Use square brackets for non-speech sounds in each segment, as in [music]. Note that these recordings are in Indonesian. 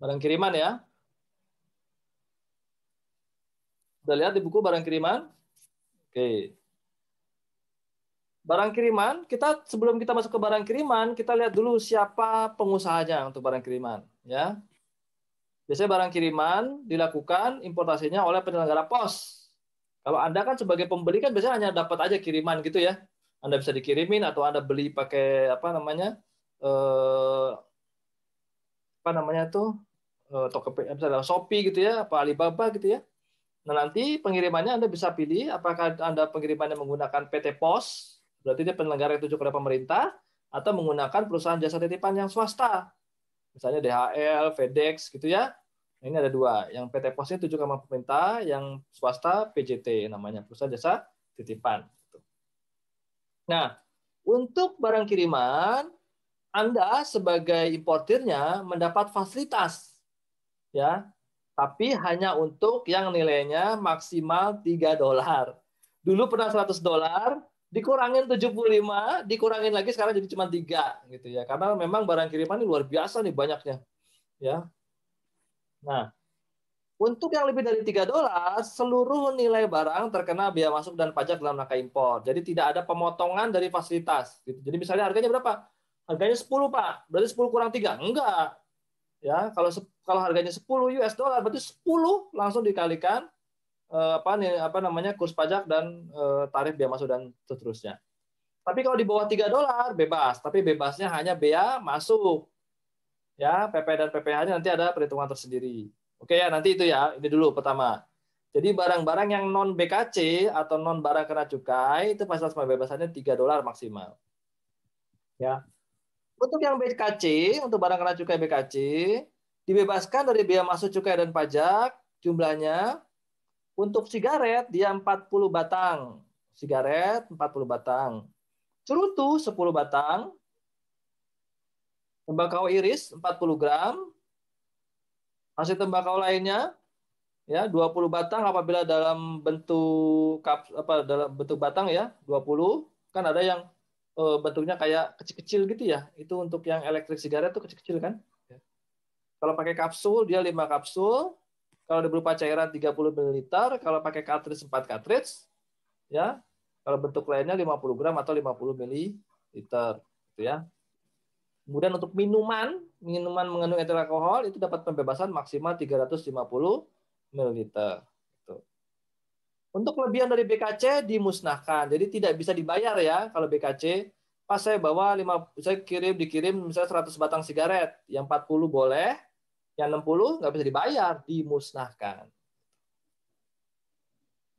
Barang kiriman ya. Udah lihat di buku barang kiriman? Oke. Barang kiriman, kita sebelum kita masuk ke barang kiriman, kita lihat dulu siapa pengusahanya untuk barang kiriman, ya. Biasanya barang kiriman dilakukan importasinya oleh penyelenggara pos. Kalau Anda kan sebagai pembeli kan biasanya hanya dapat aja kiriman gitu ya. Anda bisa dikirimin atau Anda beli pakai apa namanya? Eh, apa namanya tuh? Eh, Tokopedia, misalnya Shopee gitu ya, apa Alibaba gitu ya. Nah, nanti pengirimannya Anda bisa pilih apakah Anda pengirimannya menggunakan PT Pos, berarti dia penyelenggara yang oleh pemerintah, atau menggunakan perusahaan jasa titipan yang swasta. Misalnya DHL, FedEx gitu ya. Nah, ini ada dua. Yang PT Pos ini ditunjuk sama pemerintah, yang swasta PJT namanya, perusahaan jasa titipan. Nah, untuk barang kiriman, Anda sebagai importirnya mendapat fasilitas. Ya, tapi hanya untuk yang nilainya maksimal 3 dolar. Dulu pernah 100 dolar, dikurangin 75, dikurangin lagi sekarang jadi cuma 3 gitu ya. Karena memang barang kiriman ini luar biasa nih banyaknya. Ya. Nah, untuk yang lebih dari 3 dolar, seluruh nilai barang terkena biaya masuk dan pajak dalam rangka impor. Jadi tidak ada pemotongan dari fasilitas. Gitu. Jadi misalnya harganya berapa? Harganya 10, Pak. Berarti 10 kurang 3. Enggak. Ya, kalau kalau harganya 10 US dollar berarti 10 langsung dikalikan eh, apa nih apa namanya kurs pajak dan eh, tarif biaya masuk dan seterusnya. Tapi kalau di bawah 3 dolar bebas, tapi bebasnya hanya bea masuk. Ya, PP dan PPh-nya nanti ada perhitungan tersendiri. Oke ya, nanti itu ya. Ini dulu pertama. Jadi barang-barang yang non BKC atau non barang kena cukai itu fasilitas pembebasannya 3 dolar maksimal. Ya. Untuk yang BKC, untuk barang kena cukai BKC, dibebaskan dari biaya masuk cukai dan pajak jumlahnya untuk sigaret dia 40 batang. Sigaret 40 batang. Cerutu 10 batang. Tembakau iris 40 gram. Hasil tembakau lainnya ya 20 batang apabila dalam bentuk kap, apa dalam bentuk batang ya 20 kan ada yang uh, bentuknya kayak kecil-kecil gitu ya. Itu untuk yang elektrik sigaret tuh kecil-kecil kan. Kalau pakai kapsul dia 5 kapsul. Kalau berupa cairan 30 ml, kalau pakai cartridge 4 cartridge ya. Kalau bentuk lainnya 50 gram atau 50 ml gitu ya. Kemudian untuk minuman, minuman mengandung etil alkohol itu dapat pembebasan maksimal 350 ml. Untuk kelebihan dari BKC dimusnahkan. Jadi tidak bisa dibayar ya kalau BKC. Pas saya bawa 5 saya kirim dikirim misalnya 100 batang sigaret, yang 40 boleh, yang 60 nggak bisa dibayar, dimusnahkan.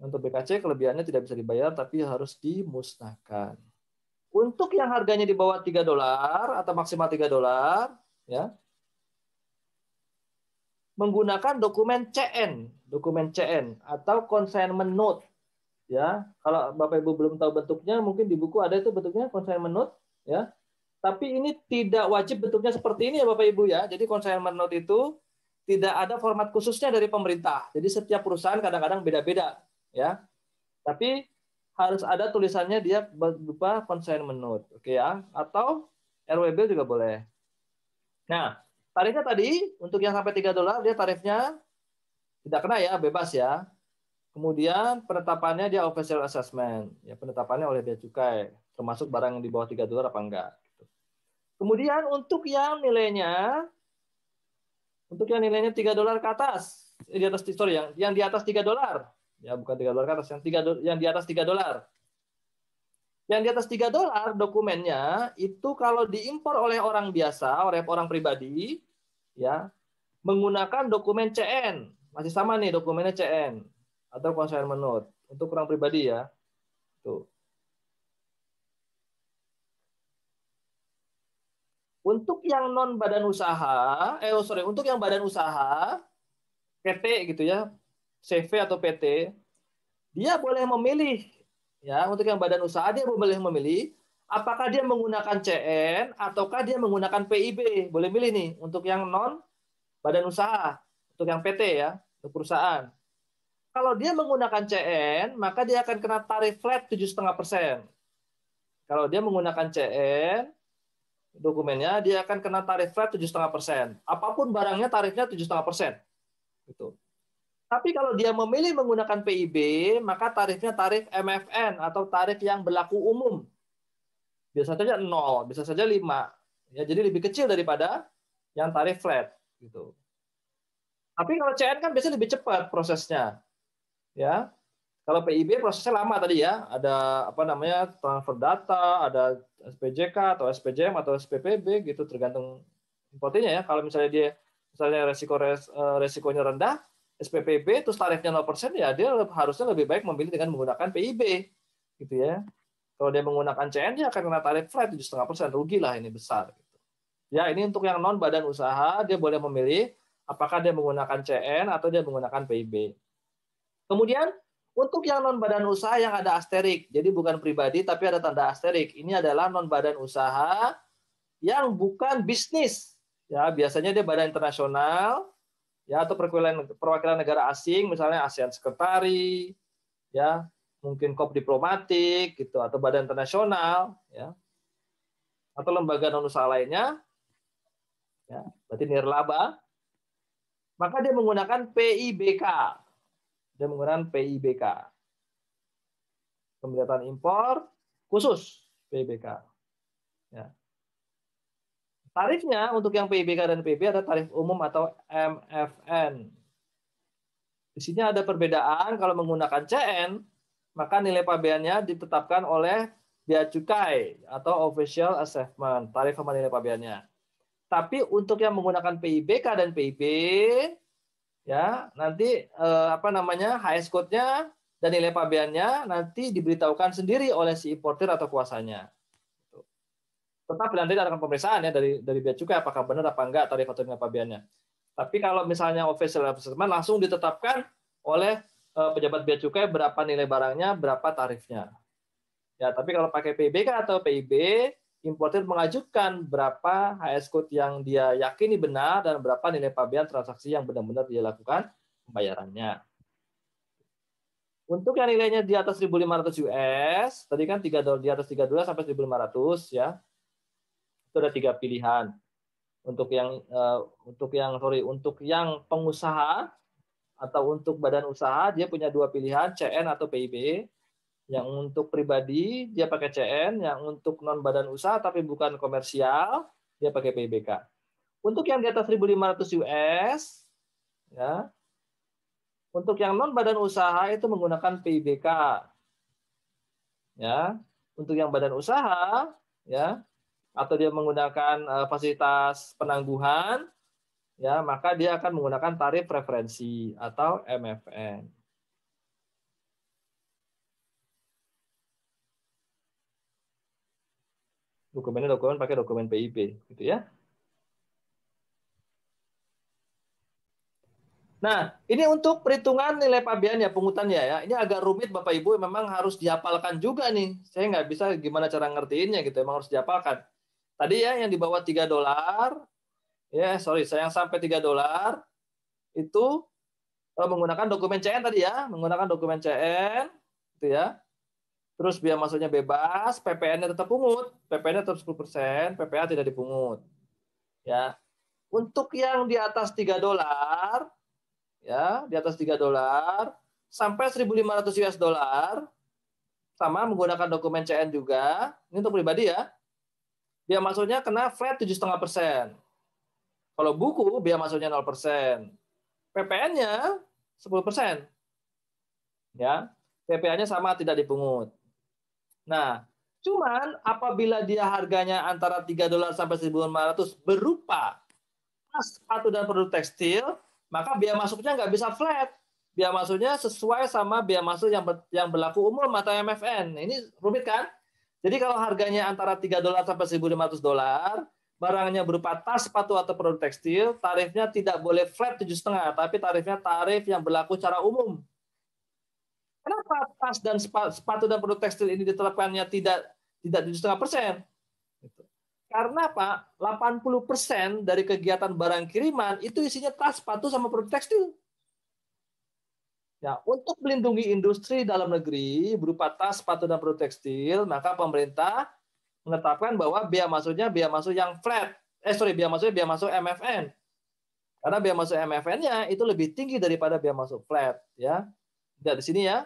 Untuk BKC kelebihannya tidak bisa dibayar tapi harus dimusnahkan. Untuk yang harganya di bawah 3 dolar atau maksimal 3 dolar, ya, menggunakan dokumen CN, dokumen CN atau consignment note. Ya, kalau Bapak Ibu belum tahu bentuknya, mungkin di buku ada itu bentuknya consignment note, ya. Tapi ini tidak wajib bentuknya seperti ini ya Bapak Ibu ya. Jadi consignment note itu tidak ada format khususnya dari pemerintah. Jadi setiap perusahaan kadang-kadang beda-beda, ya. Tapi harus ada tulisannya dia berupa consignment note, oke ya. Atau RWB juga boleh. Nah, Tarifnya tadi untuk yang sampai 3 dolar dia tarifnya tidak kena ya, bebas ya. Kemudian penetapannya dia official assessment, ya penetapannya oleh bea cukai, termasuk barang yang di bawah 3 dolar apa enggak. Kemudian untuk yang nilainya untuk yang nilainya 3 dolar ke atas, eh, di atas sorry yang yang di atas 3 dolar. Ya, bukan 3 dolar ke atas, yang 3 yang di atas 3 dolar. Yang di atas 3 dolar dokumennya itu kalau diimpor oleh orang biasa, oleh orang pribadi, ya menggunakan dokumen CN. Masih sama nih dokumennya CN atau consignment note untuk orang pribadi ya. Tuh. Untuk yang non badan usaha, eh oh sorry, untuk yang badan usaha, PT gitu ya, CV atau PT, dia boleh memilih ya untuk yang badan usaha dia boleh memilih apakah dia menggunakan CN ataukah dia menggunakan PIB boleh milih nih untuk yang non badan usaha untuk yang PT ya untuk perusahaan. Kalau dia menggunakan CN maka dia akan kena tarif flat tujuh setengah persen. Kalau dia menggunakan CN dokumennya, dia akan kena tarif flat 7,5%. Apa pun barangnya tarifnya 7,5%. Gitu. Tapi kalau dia memilih menggunakan PIB, maka tarifnya tarif MFN atau tarif yang berlaku umum. Bisa saja 0, bisa saja 5. Ya, jadi lebih kecil daripada yang tarif flat gitu. Tapi kalau CN kan biasanya lebih cepat prosesnya. Ya. Kalau PIB prosesnya lama tadi ya, ada apa namanya transfer data, ada SPJK atau SPJM atau SPPB gitu tergantung importernya ya. Kalau misalnya dia misalnya resiko res, eh, resikonya rendah, SPPB terus tarifnya 0% ya dia harusnya lebih baik memilih dengan menggunakan PIB gitu ya. Kalau dia menggunakan CN dia akan kena tarif flat 7,5%, rugi lah ini besar gitu. Ya, ini untuk yang non badan usaha dia boleh memilih apakah dia menggunakan CN atau dia menggunakan PIB. Kemudian untuk yang non badan usaha yang ada asterik, jadi bukan pribadi tapi ada tanda asterik. Ini adalah non badan usaha yang bukan bisnis. Ya, biasanya dia badan internasional ya atau perwakilan perwakilan negara asing misalnya ASEAN Sekretari ya mungkin kop diplomatik gitu atau badan internasional ya atau lembaga non usaha lainnya ya berarti nirlaba maka dia menggunakan PIBK dia menggunakan PIBK pembiayaan impor khusus PIBK ya Tarifnya untuk yang PIBK dan PIB ada tarif umum atau MFN. Di sini ada perbedaan kalau menggunakan CN, maka nilai pabeannya ditetapkan oleh Bea Cukai atau Official Assessment, tarif sama nilai pabeannya. Tapi untuk yang menggunakan PIBK dan PIB, ya nanti eh, apa namanya HS code-nya dan nilai pabeannya nanti diberitahukan sendiri oleh si importer atau kuasanya. Tetapi nanti ada pemeriksaan ya dari dari bea cukai apakah benar apa enggak tarif atau nilai pabeannya. Tapi kalau misalnya official assessment langsung ditetapkan oleh eh, pejabat bea cukai berapa nilai barangnya, berapa tarifnya. Ya, tapi kalau pakai PIBK atau PIB, importer mengajukan berapa HS code yang dia yakini benar dan berapa nilai pabean transaksi yang benar-benar dia lakukan pembayarannya. Untuk yang nilainya di atas 1.500 US, tadi kan 3 dolar di atas 3 dolar sampai 1.500 ya. Itu ada tiga pilihan. Untuk yang uh, untuk yang sorry untuk yang pengusaha atau untuk badan usaha dia punya dua pilihan CN atau PIB yang untuk pribadi dia pakai CN yang untuk non badan usaha tapi bukan komersial dia pakai PIBK untuk yang di atas 1.500 US ya. Untuk yang non badan usaha itu menggunakan PIBK ya. Untuk yang badan usaha ya. Atau dia menggunakan uh, fasilitas penangguhan, ya maka dia akan menggunakan tarif preferensi atau MFN. Dokumennya dokumen pakai dokumen PIP, gitu ya. Nah, ini untuk perhitungan nilai pabean ya pungutannya ya. Ini agak rumit Bapak Ibu, memang harus dihafalkan juga nih. Saya nggak bisa gimana cara ngertiinnya gitu, memang harus dihafalkan. Tadi ya yang di bawah 3 dolar, ya sorry, saya yang sampai 3 dolar itu kalau menggunakan dokumen CN tadi ya, menggunakan dokumen CN, itu ya. Terus biaya masuknya bebas, PPN-nya tetap pungut, PPN-nya tetap 10%, PPA tidak dipungut. Ya. Untuk yang di atas 3 dolar, ya, di atas 3 dolar sampai 1.500 US dollar sama menggunakan dokumen CN juga. Ini untuk pribadi ya biaya masuknya kena flat 7,5 persen. Kalau buku, biaya masuknya 0 persen. PPN-nya 10 persen. Ya, PPA-nya sama tidak dipungut. Nah, cuman apabila dia harganya antara 3 dolar sampai 1.500 berupa tas, sepatu dan produk tekstil, maka biaya masuknya nggak bisa flat. Biaya masuknya sesuai sama biaya masuk yang yang berlaku umum atau MFN. Ini rumit kan? Jadi kalau harganya antara 3 dolar sampai 1.500 dolar, barangnya berupa tas, sepatu atau produk tekstil, tarifnya tidak boleh flat 7,5, tapi tarifnya tarif yang berlaku secara umum. Kenapa tas dan sepatu dan produk tekstil ini ditetapkannya tidak tidak 7,5 persen? Gitu. Karena Pak, 80 persen dari kegiatan barang kiriman itu isinya tas, sepatu, sama produk tekstil. Ya, untuk melindungi industri dalam negeri berupa tas, sepatu dan produk tekstil, maka pemerintah menetapkan bahwa biaya masuknya biaya masuk yang flat. Eh sorry, biaya masuknya biaya masuk MFN. Karena biaya masuk MFN-nya itu lebih tinggi daripada biaya masuk flat, ya. Lihat di sini ya.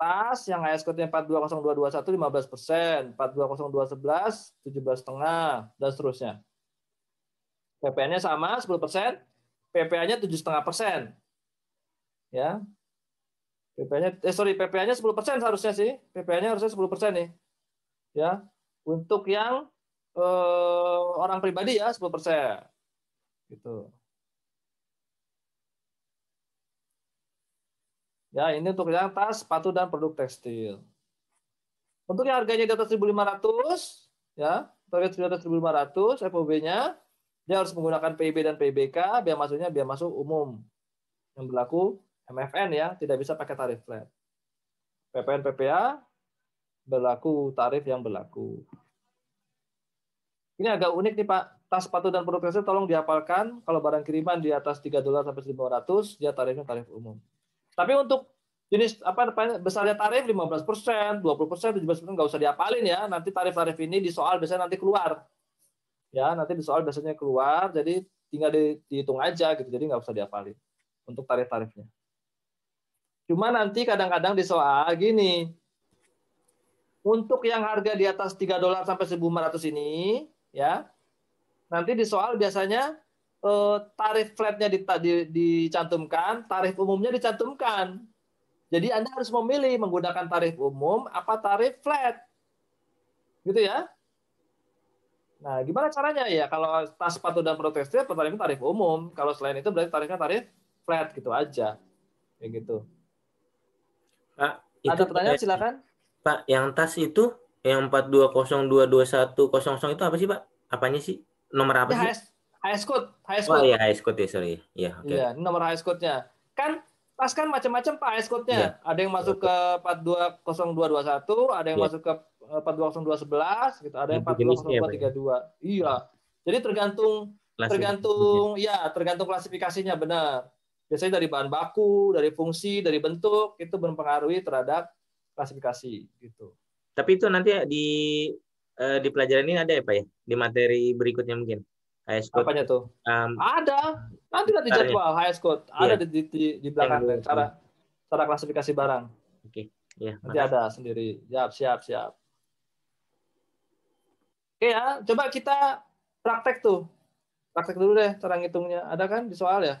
Tas yang code-nya 420221 15 persen, 420211 17 setengah, dan seterusnya. PPN-nya sama 10 persen, PPA-nya 7 setengah persen. Ya, PPA-nya eh sorry PPA-nya 10% seharusnya sih. PPA-nya harusnya 10% nih. Ya. Untuk yang eh, orang pribadi ya 10%. Gitu. Ya, ini untuk yang tas, sepatu dan produk tekstil. Untuk yang harganya di atas 1.500, ya, target di atas 1.500, FOB-nya dia harus menggunakan PIB dan PBK, biaya masuknya biaya masuk umum yang berlaku MFN ya, tidak bisa pakai tarif flat. PPN PPA berlaku tarif yang berlaku. Ini agak unik nih Pak. Tas sepatu dan produk tekstil tolong dihafalkan. Kalau barang kiriman di atas 3 dolar sampai 1.500, dia tarifnya tarif umum. Tapi untuk jenis apa besarnya tarif 15 persen, 20 persen, 17 persen nggak usah diapalin ya. Nanti tarif-tarif ini di soal biasanya nanti keluar. Ya, nanti di soal biasanya keluar. Jadi tinggal dihitung aja gitu. Jadi nggak usah diapalin untuk tarif-tarifnya. Cuma nanti kadang-kadang di soal gini, untuk yang harga di atas 3 dolar sampai 1.500 ini, ya, nanti di soal biasanya tarif flatnya dicantumkan, tarif umumnya dicantumkan. Jadi Anda harus memilih menggunakan tarif umum apa tarif flat. Gitu ya. Nah, gimana caranya ya? Kalau tas sepatu dan produk tekstil, tarifnya tarif umum. Kalau selain itu berarti tarifnya tarif flat gitu aja. Kayak gitu. Pak, itu ada pertanyaan silakan. Pak, yang tas itu yang 42022100 itu apa sih, Pak? Apanya sih? Nomor apa ya, sih? HS code, HS code. Oh iya, HS code ya, sorry. Iya, oke. Okay. Iya, nomor HS code-nya. Kan tas kan macam-macam Pak HS code-nya. Yeah. Ada yang masuk ke 420221, ada yang yeah. masuk ke 420211 gitu, ada yang 420232. Iya. Jadi tergantung tergantung ya, tergantung klasifikasinya benar. Biasanya dari bahan baku, dari fungsi, dari bentuk itu mempengaruhi terhadap klasifikasi gitu. Tapi itu nanti di uh, di pelajaran ini ada ya Pak ya? Di materi berikutnya mungkin. HS code. Apanya tuh? Um, ada. Nanti nanti jadwal HS code. Ada yeah. di, di, di belakang yeah. cara cara klasifikasi barang. Oke. Okay. Ya, nanti makasih. ada sendiri. Siap, siap, siap. Oke ya, coba kita praktek tuh. Praktek dulu deh cara ngitungnya. Ada kan di soal ya?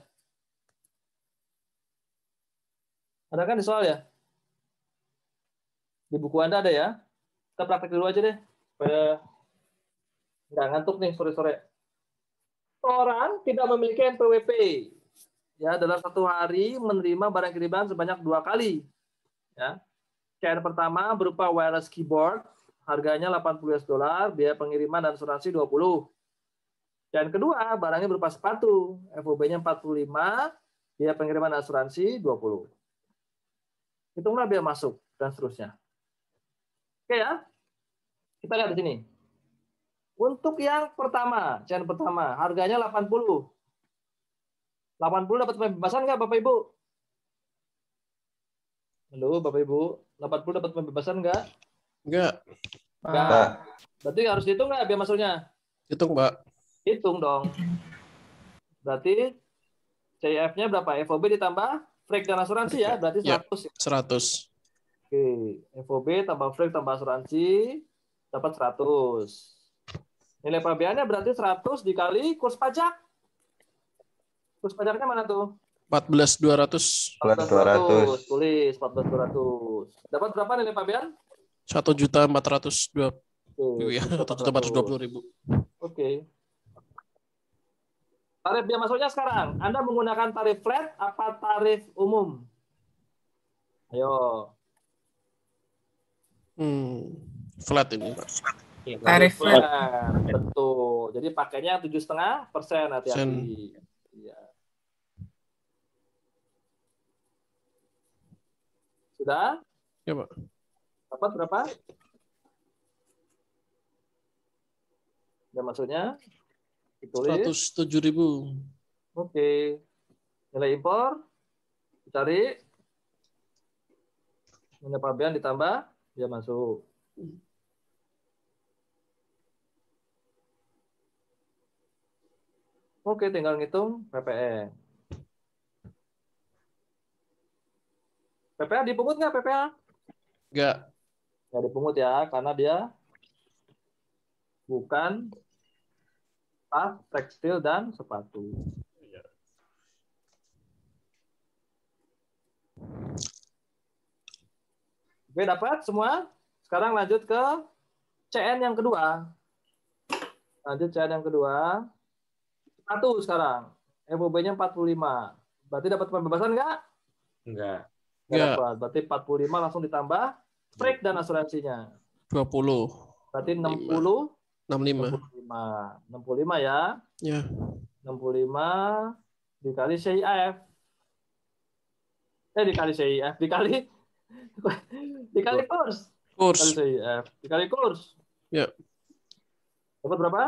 Ada kan di soal ya? Di buku Anda ada ya? Kita praktek dulu aja deh. Supaya nggak ngantuk nih sore-sore. Orang tidak memiliki NPWP. Ya, dalam satu hari menerima barang kiriman sebanyak dua kali. Ya. Kayak pertama berupa wireless keyboard, harganya 80 US dollar, biaya pengiriman dan asuransi 20. Dan kedua, barangnya berupa sepatu, FOB-nya 45, biaya pengiriman dan asuransi 20 hitunglah biaya masuk dan seterusnya. Oke ya, kita lihat di sini. Untuk yang pertama, channel pertama, harganya 80. 80 dapat pembebasan nggak Bapak Ibu? Halo Bapak Ibu, 80 dapat pembebasan nggak? Enggak. Enggak. Berarti harus dihitung nggak biaya masuknya? Hitung, Mbak. Hitung dong. Berarti CIF-nya berapa? FOB ditambah Freak dan asuransi ya, berarti 100 ya. 100. Oke, FOB tambah freak tambah asuransi dapat 100. Nilai pabeannya berarti 100 dikali kurs pajak. Kurs pajaknya mana tuh? 14.200. 14.200. Tulis 14.200. Dapat berapa nilai pabean? 1 juta 402 ya, 1 juta 420 ribu. Oke. Tarif biaya masuknya sekarang. Anda menggunakan tarif flat apa tarif umum? Ayo. Hmm, flat ini, Pak. Iya, tarif flat. flat. Betul. Jadi pakainya tujuh setengah persen hati-hati. Ya. Sudah? Ya, Pak. Dapat berapa? Ya maksudnya Ditulis. 107 ribu. Oke. Nilai impor. Cari. Nilai pabean ditambah. Dia masuk. Oke, tinggal ngitung PPN. PPA dipungut nggak PPA? Enggak. Nggak dipungut ya, karena dia bukan tas, tekstil, dan sepatu. Oke, dapat semua? Sekarang lanjut ke CN yang kedua. Lanjut CN yang kedua. Satu sekarang. FOB-nya 45. Berarti dapat pembebasan nggak? Enggak. Nggak Nggak. dapat. Berarti 45 langsung ditambah break dan asuransinya. 20. Berarti 60, 65. 65. 65 ya. Ya. 65 dikali CIF. Eh dikali CIF, dikali [laughs] dikali kurs. Kurs. Dikali CIF, dikali kurs. Ya. Dapat berapa?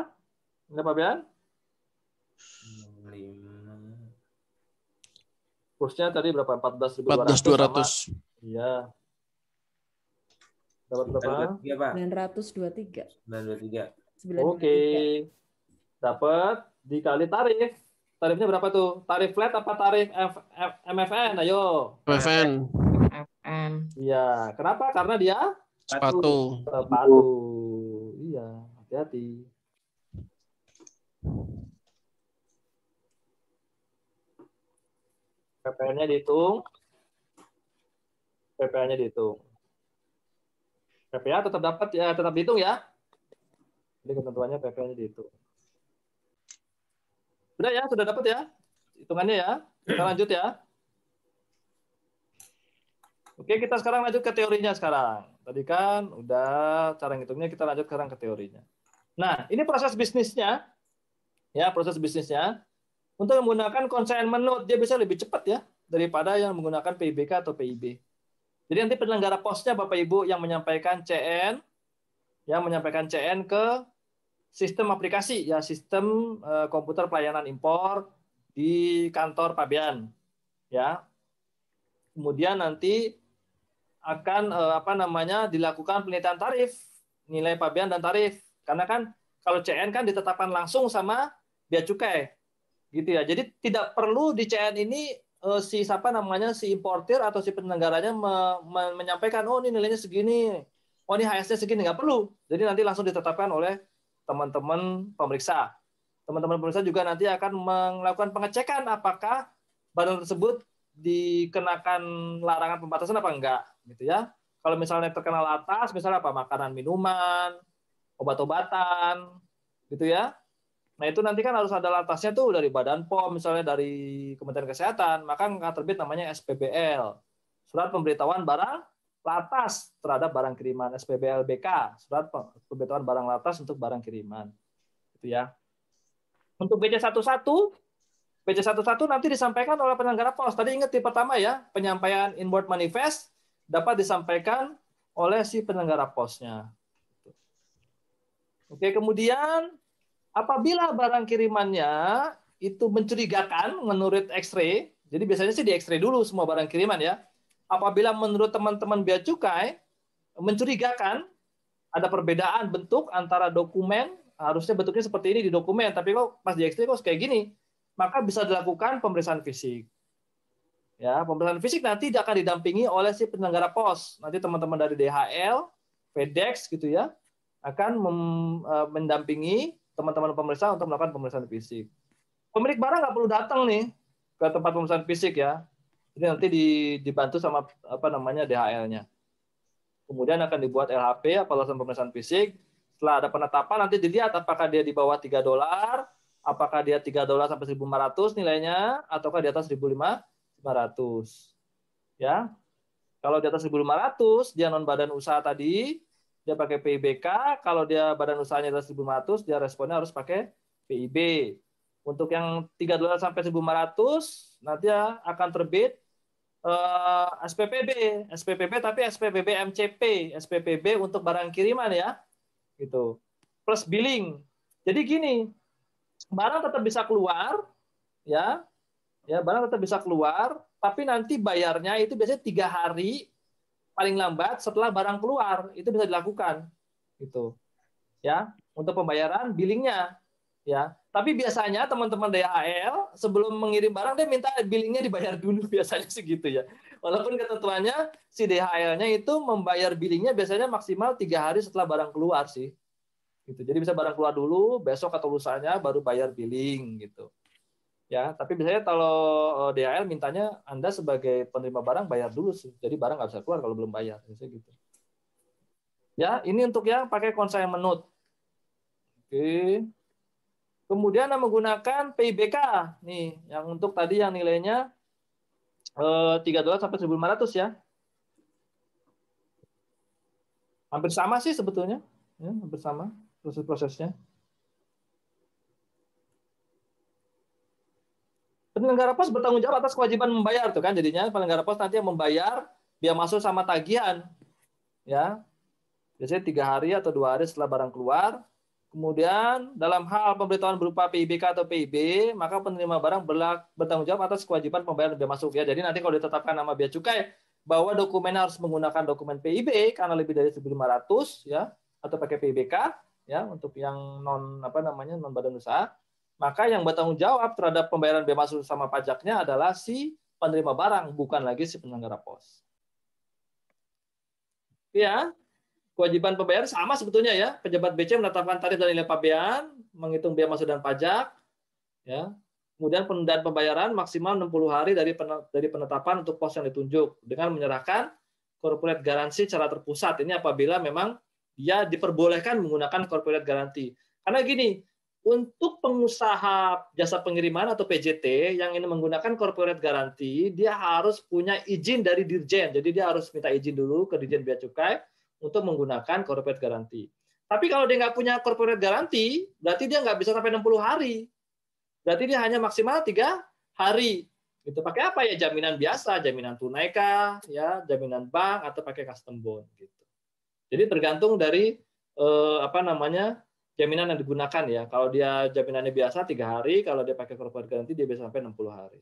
Ini Pak Bian? Lima. Kursnya tadi berapa? 14.200. 14.200. sama- Iya. Dapat berapa? Iya Pak. 923. 923. 923. Oke. Dapat dikali tarif. Tarifnya berapa tuh? Tarif flat apa tarif F- F- MFN? Ayo. PFN. FM. Iya. Kenapa? Karena dia Sepatu. sepatu. Iya. Hati-hati. PPN-nya dihitung. PPA-nya dihitung. PPA tetap dapat ya, tetap dihitung ya. Jadi ketentuannya PPA-nya dihitung. Sudah ya, sudah dapat ya hitungannya ya. Kita lanjut ya. Oke, kita sekarang lanjut ke teorinya sekarang. Tadi kan udah cara ngitungnya, kita lanjut sekarang ke teorinya. Nah, ini proses bisnisnya. Ya, proses bisnisnya. Untuk menggunakan consignment note, dia bisa lebih cepat ya daripada yang menggunakan PIBK atau PIB. Jadi nanti penyelenggara posnya Bapak Ibu yang menyampaikan CN, yang menyampaikan CN ke sistem aplikasi, ya sistem eh, komputer pelayanan impor di kantor Pabean. Ya. Kemudian nanti akan eh, apa namanya dilakukan penelitian tarif nilai pabean dan tarif karena kan kalau CN kan ditetapkan langsung sama bea cukai gitu ya. Jadi tidak perlu di CN ini eh, si siapa namanya si importir atau si penyelenggaranya me- me- menyampaikan oh ini nilainya segini oh ini HS-nya segini. Nggak perlu. Jadi nanti langsung ditetapkan oleh teman-teman pemeriksa. Teman-teman pemeriksa juga nanti akan melakukan pengecekan apakah barang tersebut dikenakan larangan pembatasan apa enggak gitu ya. Kalau misalnya terkenal atas, misalnya apa? Makanan, minuman, obat-obatan, gitu ya. Nah itu nanti kan harus ada latasnya tuh dari Badan POM, misalnya dari Kementerian Kesehatan, maka nggak terbit namanya SPBL, surat pemberitahuan barang latas terhadap barang kiriman, SPBLBK, surat pemberitahuan barang latas untuk barang kiriman, gitu ya. Untuk BC11 BC11 nanti disampaikan oleh penyelenggara pos. Tadi ingat di pertama ya, penyampaian inward manifest dapat disampaikan oleh si penyelenggara posnya. Oke, kemudian apabila barang kirimannya itu mencurigakan menurut X-ray, jadi biasanya sih di X-ray dulu semua barang kiriman ya. Apabila menurut teman-teman bea cukai mencurigakan ada perbedaan bentuk antara dokumen, harusnya bentuknya seperti ini di dokumen, tapi kok pas di X-ray kok kayak gini, maka bisa dilakukan pemeriksaan fisik. Ya, pemeriksaan fisik nanti akan didampingi oleh si penyelenggara pos. Nanti teman-teman dari DHL, FedEx gitu ya, akan eh, mendampingi teman-teman pemeriksa untuk melakukan pemeriksaan fisik. Pemilik barang nggak perlu datang nih ke tempat pemeriksaan fisik ya. Jadi nanti di- dibantu sama apa namanya DHL-nya. Kemudian akan dibuat LHP, alasan pemeriksaan fisik. Setelah ada penetapan nanti dilihat apakah dia di bawah 3 dolar, apakah dia 3 dolar sampai 1.500 nilainya ataukah di atas 1.500. Ya. Kalau di atas 1.500 dia non badan usaha tadi dia pakai PIBK, kalau dia badan usahanya atas 1.500 dia responnya harus pakai PIB. Untuk yang 3 dolar sampai 1.500 nanti akan terbit eh, SPPB, SPPB tapi SPPB MCP, SPPB untuk barang kiriman ya. Gitu. Plus billing. Jadi gini, barang tetap bisa keluar, ya, ya barang tetap bisa keluar, tapi nanti bayarnya itu biasanya tiga hari paling lambat setelah barang keluar itu bisa dilakukan, gitu, ya, untuk pembayaran billingnya. Ya, tapi biasanya teman-teman DHL sebelum mengirim barang dia minta billingnya dibayar dulu [laughs] biasanya segitu ya. Walaupun ketentuannya si DHL-nya itu membayar billingnya biasanya maksimal tiga hari setelah barang keluar sih. Gitu. Jadi bisa barang keluar dulu, besok atau lusanya baru bayar billing gitu. Ya, tapi biasanya kalau eh, DHL mintanya Anda sebagai penerima barang bayar dulu sih. Jadi barang nggak bisa keluar kalau belum bayar, biasanya gitu. Ya, ini untuk yang pakai consignment Oke. Kemudian menggunakan PIBK nih, yang untuk tadi yang nilainya eh, 3 dolar sampai 1.500 ya. Hampir sama sih sebetulnya, ya, hampir sama proses-prosesnya. Penyelenggara pos bertanggung jawab atas kewajiban membayar tuh kan jadinya. Penyelenggara pos nanti yang membayar biaya masuk sama tagihan ya. Biasanya tiga hari atau dua hari setelah barang keluar. Kemudian dalam hal pemberitahuan berupa PIBK atau PIB, maka penerima barang berlak, bertanggung jawab atas kewajiban pembayaran biaya masuk ya. Jadi nanti kalau ditetapkan nama biaya cukai bahwa dokumen harus menggunakan dokumen PIB karena lebih dari 1.500 ya atau pakai PIBK ya untuk yang non apa namanya non badan usaha, maka yang bertanggung jawab terhadap pembayaran biaya masuk sama pajaknya adalah si penerima barang bukan lagi si penyelenggara pos. Ya, kewajiban pembayaran sama sebetulnya ya. Pejabat BC menetapkan tarif dan nilai pabean, menghitung biaya masuk dan pajak, ya. Kemudian penundaan pembayaran maksimal 60 hari dari dari penetapan untuk pos yang ditunjuk dengan menyerahkan corporate garansi secara terpusat. Ini apabila memang dia diperbolehkan menggunakan corporate garansi. Karena gini, untuk pengusaha jasa pengiriman atau PJT yang ini menggunakan corporate garansi, dia harus punya izin dari dirjen. Jadi dia harus minta izin dulu ke dirjen bea cukai untuk menggunakan corporate garanti. Tapi kalau dia nggak punya corporate garanti, berarti dia nggak bisa sampai 60 hari. Berarti dia hanya maksimal tiga hari. Itu pakai apa ya? Jaminan biasa, jaminan tunai kah, ya, jaminan bank atau pakai custom bond gitu. Jadi tergantung dari eh, apa namanya jaminan yang digunakan ya. Kalau dia jaminannya biasa tiga hari, kalau dia pakai corporate garanti dia bisa sampai 60 hari.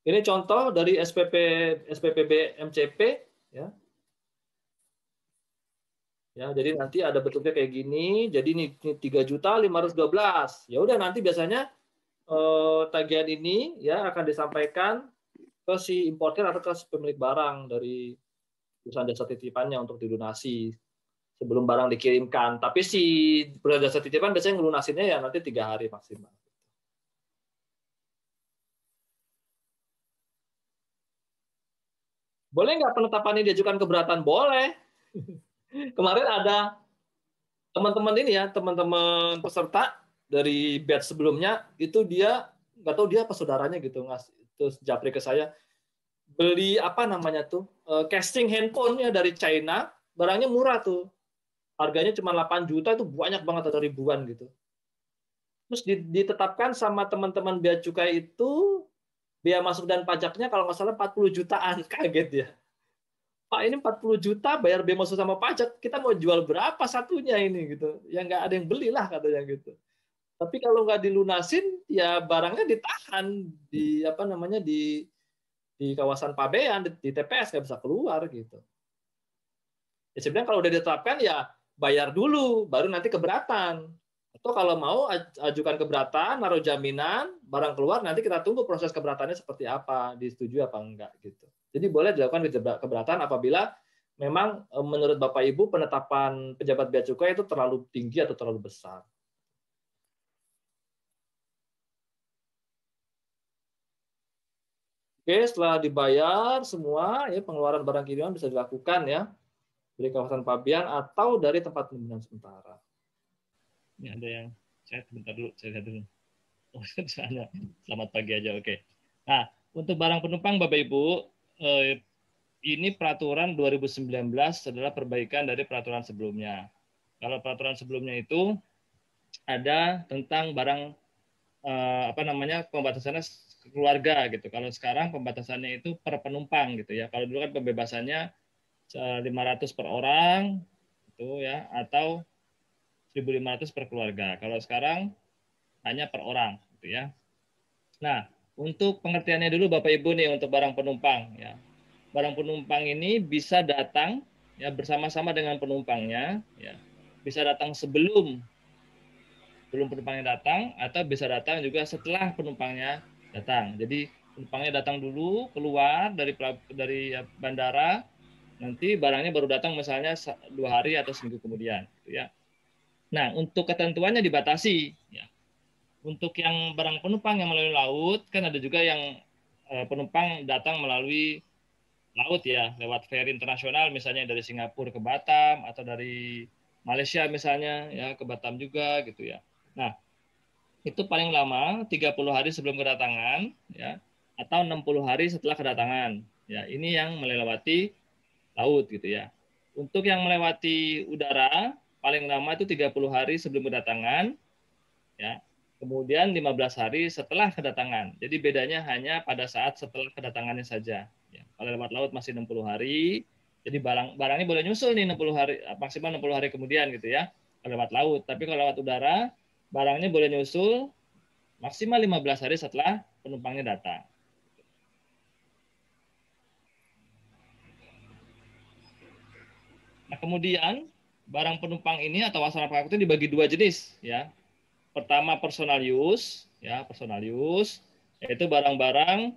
Ini contoh dari SPP SPPB MCP ya. Ya, jadi nanti ada bentuknya kayak gini. Jadi ini, ini 3 juta 512. Ya udah nanti biasanya eh, tagihan ini ya akan disampaikan ke si importer atau ke si pemilik barang dari perusahaan jasa titipannya untuk dilunasi sebelum barang dikirimkan. Tapi si perusahaan jasa titipan biasanya ngelunasinnya ya nanti tiga hari maksimal. Boleh nggak penetapan ini diajukan keberatan? Boleh. [laughs] Kemarin ada teman-teman ini ya, teman-teman peserta dari batch sebelumnya itu dia nggak tahu dia apa saudaranya gitu ngasih terus japri ke saya beli apa namanya tuh uh, casting handphone ya dari China barangnya murah tuh. Harganya cuma 8 juta itu banyak banget atau ribuan gitu. Terus ditetapkan sama teman-teman bea cukai itu biaya masuk dan pajaknya kalau nggak salah 40 jutaan [laughs] kaget ya Pak ini 40 juta bayar biaya masuk sama pajak kita mau jual berapa satunya ini gitu. Ya nggak ada yang belilah katanya gitu tapi kalau nggak dilunasin ya barangnya ditahan di apa namanya di di kawasan pabean di, di TPS nggak bisa keluar gitu ya sebenarnya kalau udah ditetapkan ya bayar dulu baru nanti keberatan atau kalau mau ajukan keberatan, naruh jaminan, barang keluar, nanti kita tunggu proses keberatannya seperti apa, disetujui apa enggak gitu. Jadi boleh dilakukan keberatan apabila memang e, menurut Bapak Ibu penetapan pejabat bea cukai itu terlalu tinggi atau terlalu besar. Oke, setelah dibayar semua, ya pengeluaran barang kiriman bisa dilakukan ya dari kawasan pabean atau dari tempat penimbunan sementara. Ini ada yang saya sebentar dulu, saya lihat dulu. [laughs] Oh, sana. Selamat pagi aja, oke. Nah, untuk barang penumpang Bapak Ibu, eh, ini peraturan 2019 adalah perbaikan dari peraturan sebelumnya. Kalau peraturan sebelumnya itu ada tentang barang eh, apa namanya pembatasannya keluarga gitu. Kalau sekarang pembatasannya itu per penumpang gitu ya. Kalau dulu kan pembebasannya 500 per orang itu ya atau 1.500 per keluarga. Kalau sekarang hanya per orang, gitu ya. Nah, untuk pengertiannya dulu Bapak Ibu nih untuk barang penumpang ya. Barang penumpang ini bisa datang ya bersama-sama dengan penumpangnya ya bisa datang sebelum belum penumpangnya datang atau bisa datang juga setelah penumpangnya datang. Jadi penumpangnya datang dulu keluar dari dari bandara nanti barangnya baru datang misalnya dua hari atau seminggu kemudian gitu ya. Nah untuk ketentuannya dibatasi ya. Untuk yang barang penumpang yang melalui laut kan ada juga yang eh, penumpang datang melalui laut ya lewat ferry internasional misalnya dari Singapura ke Batam atau dari Malaysia misalnya ya ke Batam juga gitu ya. Nah itu paling lama 30 hari sebelum kedatangan ya atau 60 hari setelah kedatangan ya ini yang melewati laut gitu ya. Untuk yang melewati udara paling lama itu 30 hari sebelum kedatangan ya. Kemudian 15 hari setelah kedatangan. Jadi bedanya hanya pada saat setelah kedatangannya saja. Ya. Kalau lewat laut masih 60 hari, jadi barang barangnya boleh nyusul nih 60 hari maksimal 60 hari kemudian gitu ya. Kalau lewat laut, tapi kalau lewat udara barangnya boleh nyusul maksimal 15 hari setelah penumpangnya datang. Nah, kemudian barang penumpang ini atau wasana pengangkut ini dibagi dua jenis ya. Pertama personal use, ya, personal use yaitu barang-barang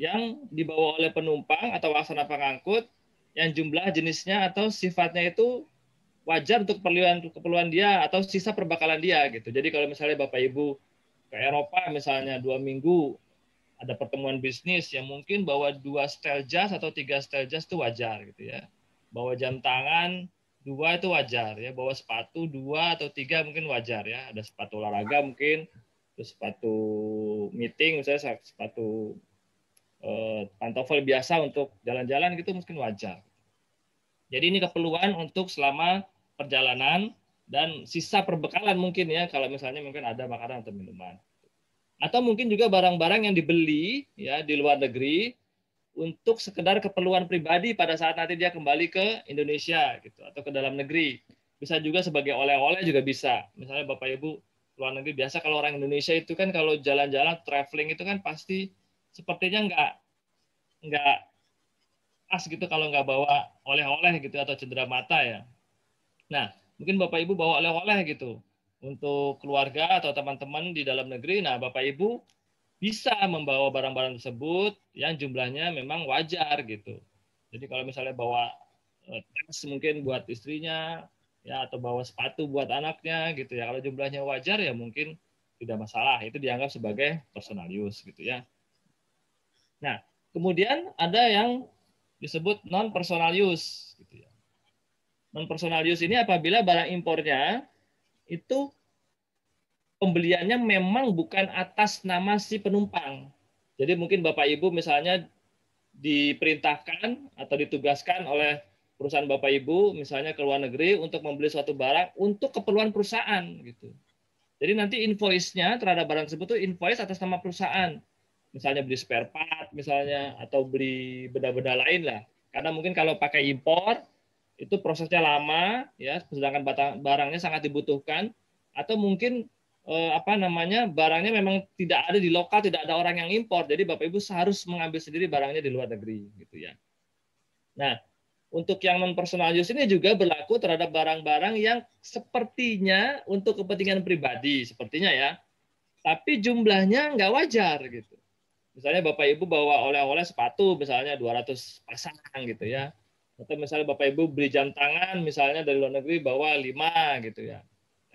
yang dibawa oleh penumpang atau wasana pengangkut yang jumlah jenisnya atau sifatnya itu wajar untuk keperluan keperluan dia atau sisa perbakalan dia gitu. Jadi kalau misalnya Bapak Ibu ke Eropa misalnya dua minggu ada pertemuan bisnis yang mungkin bawa dua setel jas atau tiga setel jas itu wajar gitu ya. Bawa jam tangan dua itu wajar ya. Bawa sepatu dua atau tiga mungkin wajar ya. Ada sepatu olahraga mungkin terus sepatu meeting misalnya sepatu eh, pantofel biasa untuk jalan-jalan gitu mungkin wajar jadi ini keperluan untuk selama perjalanan dan sisa perbekalan mungkin ya kalau misalnya mungkin ada makanan atau minuman atau mungkin juga barang-barang yang dibeli ya di luar negeri untuk sekedar keperluan pribadi pada saat nanti dia kembali ke Indonesia gitu atau ke dalam negeri. Bisa juga sebagai oleh-oleh juga bisa. Misalnya Bapak Ibu luar negeri biasa kalau orang Indonesia itu kan kalau jalan-jalan traveling itu kan pasti sepertinya nggak nggak pas gitu kalau nggak bawa oleh-oleh gitu atau cedera mata ya. Nah, mungkin Bapak Ibu bawa oleh-oleh gitu untuk keluarga atau teman-teman di dalam negeri. Nah, Bapak Ibu bisa membawa barang-barang tersebut yang jumlahnya memang wajar gitu. Jadi kalau misalnya bawa eh, tas mungkin buat istrinya ya atau bawa sepatu buat anaknya gitu ya. Kalau jumlahnya wajar ya mungkin tidak masalah. Itu dianggap sebagai personal use gitu ya. Nah, kemudian ada yang disebut non personal use gitu ya. Non personal use ini apabila barang impornya itu pembeliannya memang bukan atas nama si penumpang. Jadi mungkin Bapak Ibu misalnya diperintahkan atau ditugaskan oleh perusahaan Bapak Ibu misalnya ke luar negeri untuk membeli suatu barang untuk keperluan perusahaan gitu. Jadi nanti invoice-nya terhadap barang tersebut itu invoice atas nama perusahaan. Misalnya beli spare part misalnya atau beli benda-benda lain lah. Karena mungkin kalau pakai impor itu prosesnya lama ya sedangkan barangnya sangat dibutuhkan atau mungkin eh, apa namanya barangnya memang tidak ada di lokal, tidak ada orang yang impor. Jadi Bapak Ibu harus mengambil sendiri barangnya di luar negeri, gitu ya. Nah, untuk yang non personal use ini juga berlaku terhadap barang-barang yang sepertinya untuk kepentingan pribadi, sepertinya ya. Tapi jumlahnya nggak wajar gitu. Misalnya Bapak Ibu bawa oleh-oleh sepatu misalnya 200 pasang gitu ya. Atau misalnya Bapak Ibu beli jam tangan misalnya dari luar negeri bawa 5 gitu ya.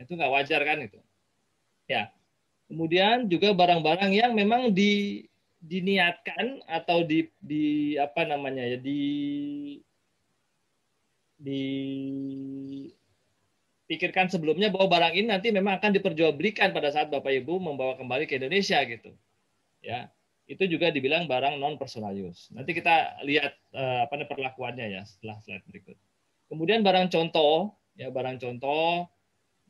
Itu nggak wajar kan itu. Ya. Kemudian juga barang-barang yang memang di diniatkan atau di di apa namanya ya di di pikirkan sebelumnya bahwa barang ini nanti memang akan diperjualbelikan pada saat Bapak Ibu membawa kembali ke Indonesia gitu. Ya. Itu juga dibilang barang non personal use. Nanti kita lihat uh, apa perlakuannya ya setelah slide berikut. Kemudian barang contoh ya barang contoh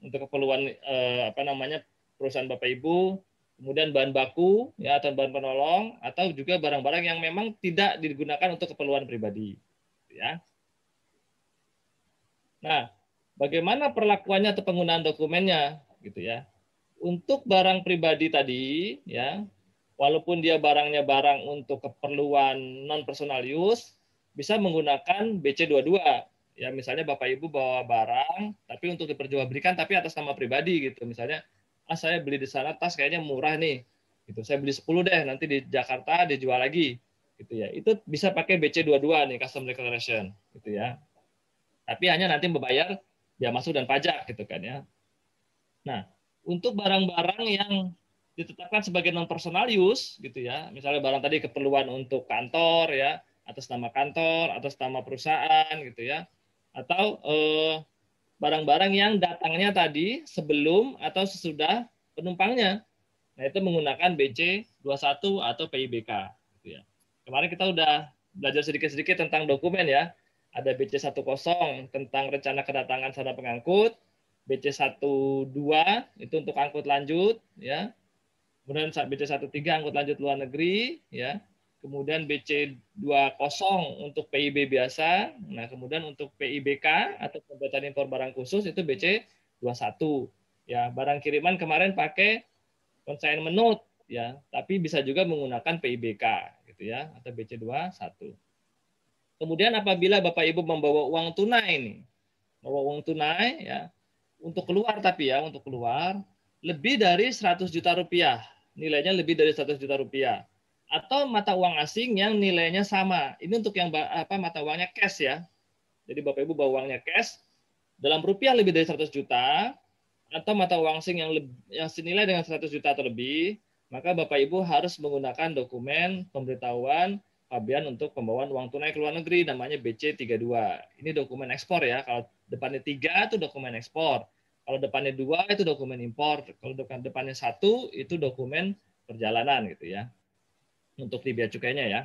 untuk keperluan uh, apa namanya perusahaan Bapak Ibu, kemudian bahan baku ya atau bahan penolong atau juga barang-barang yang memang tidak digunakan untuk keperluan pribadi ya. Nah, bagaimana perlakuannya atau penggunaan dokumennya gitu ya. Untuk barang pribadi tadi ya, walaupun dia barangnya barang untuk keperluan non personal use bisa menggunakan BC22 ya misalnya Bapak Ibu bawa barang tapi untuk diperjualbelikan tapi atas nama pribadi gitu. Misalnya ah saya beli di sana tas kayaknya murah nih. Gitu. Saya beli 10 deh nanti di Jakarta dijual lagi gitu ya. Itu bisa pakai BC22 nih custom declaration gitu ya. Tapi hanya nanti membayar biaya masuk dan pajak gitu kan ya. Nah, untuk barang-barang yang ditetapkan sebagai non personal use gitu ya. Misalnya barang tadi keperluan untuk kantor ya atas nama kantor atas nama perusahaan gitu ya. Atau eh, barang-barang yang datangnya tadi sebelum atau sesudah penumpangnya. Nah itu menggunakan BC 21 atau PIBK gitu ya. Kemarin kita udah belajar sedikit-sedikit tentang dokumen ya. Ada BC 10 tentang rencana kedatangan sarana pengangkut BC 12 itu untuk angkut lanjut ya Kemudian BC13 angkut lanjut luar negeri, ya. Kemudian BC20 untuk PIB biasa. Nah, kemudian untuk PIBK atau pembuatan impor barang khusus itu BC21. Ya, barang kiriman kemarin pakai consignment note ya, tapi bisa juga menggunakan PIBK gitu ya atau BC21. Kemudian apabila Bapak Ibu membawa uang tunai ini, bawa uang tunai ya, untuk keluar tapi ya, untuk keluar lebih dari 100 juta rupiah nilainya lebih dari 100 juta rupiah atau mata uang asing yang nilainya sama. Ini untuk yang apa mata uangnya cash ya. Jadi Bapak Ibu bawa uangnya cash dalam rupiah lebih dari 100 juta atau mata uang asing yang lebih, yang senilai dengan 100 juta atau lebih, maka Bapak Ibu harus menggunakan dokumen pemberitahuan pabean untuk pembawaan uang tunai ke luar negeri namanya BC32. Ini dokumen ekspor ya. Kalau depannya tiga itu dokumen ekspor. Kalau depannya dua itu dokumen impor, kalau depan depannya satu itu dokumen perjalanan gitu ya. Untuk di bea cukainya ya.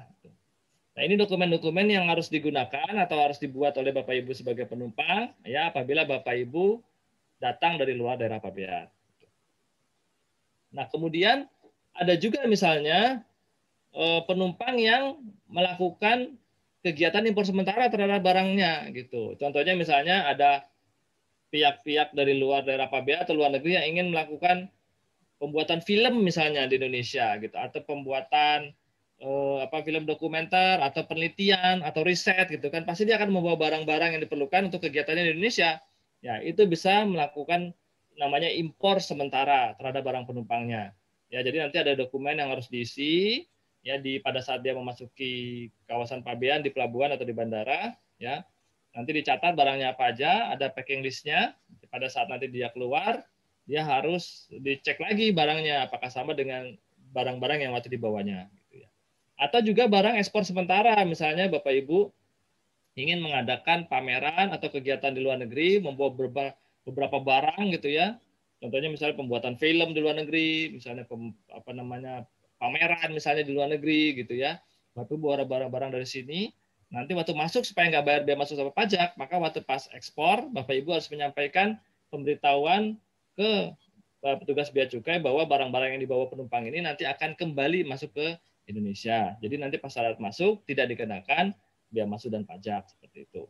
Nah, ini dokumen-dokumen yang harus digunakan atau harus dibuat oleh Bapak Ibu sebagai penumpang ya apabila Bapak Ibu datang dari luar daerah pabean. Nah, kemudian ada juga misalnya eh, penumpang yang melakukan kegiatan impor sementara terhadap barangnya gitu. Contohnya misalnya ada pihak-pihak dari luar daerah PABA atau luar negeri yang ingin melakukan pembuatan film misalnya di Indonesia gitu atau pembuatan eh, apa film dokumenter atau penelitian atau riset gitu kan. Pasti dia akan membawa barang-barang yang diperlukan untuk kegiatannya di Indonesia. Ya itu bisa melakukan namanya impor sementara terhadap barang penumpangnya. Ya jadi nanti ada dokumen yang harus diisi ya di pada saat dia memasuki kawasan pabean di pelabuhan atau di bandara ya Nanti dicatat barangnya apa aja, ada packing listnya. Pada saat nanti dia keluar, dia harus dicek lagi barangnya apakah sama dengan barang-barang yang waktu dibawanya. Gitu ya. Atau juga barang ekspor sementara, misalnya Bapak Ibu ingin mengadakan pameran atau kegiatan di luar negeri, membawa beberapa barang gitu ya. Contohnya misalnya pembuatan film di luar negeri, misalnya pem, apa namanya pameran misalnya di luar negeri gitu ya. Bapak bawa barang-barang dari sini, Nanti waktu masuk supaya nggak bayar biaya masuk sama pajak, maka waktu pas ekspor, Bapak Ibu harus menyampaikan pemberitahuan ke eh, petugas bea cukai bahwa barang-barang yang dibawa penumpang ini nanti akan kembali masuk ke Indonesia. Jadi nanti pas syarat masuk tidak dikenakan biaya masuk dan pajak seperti itu.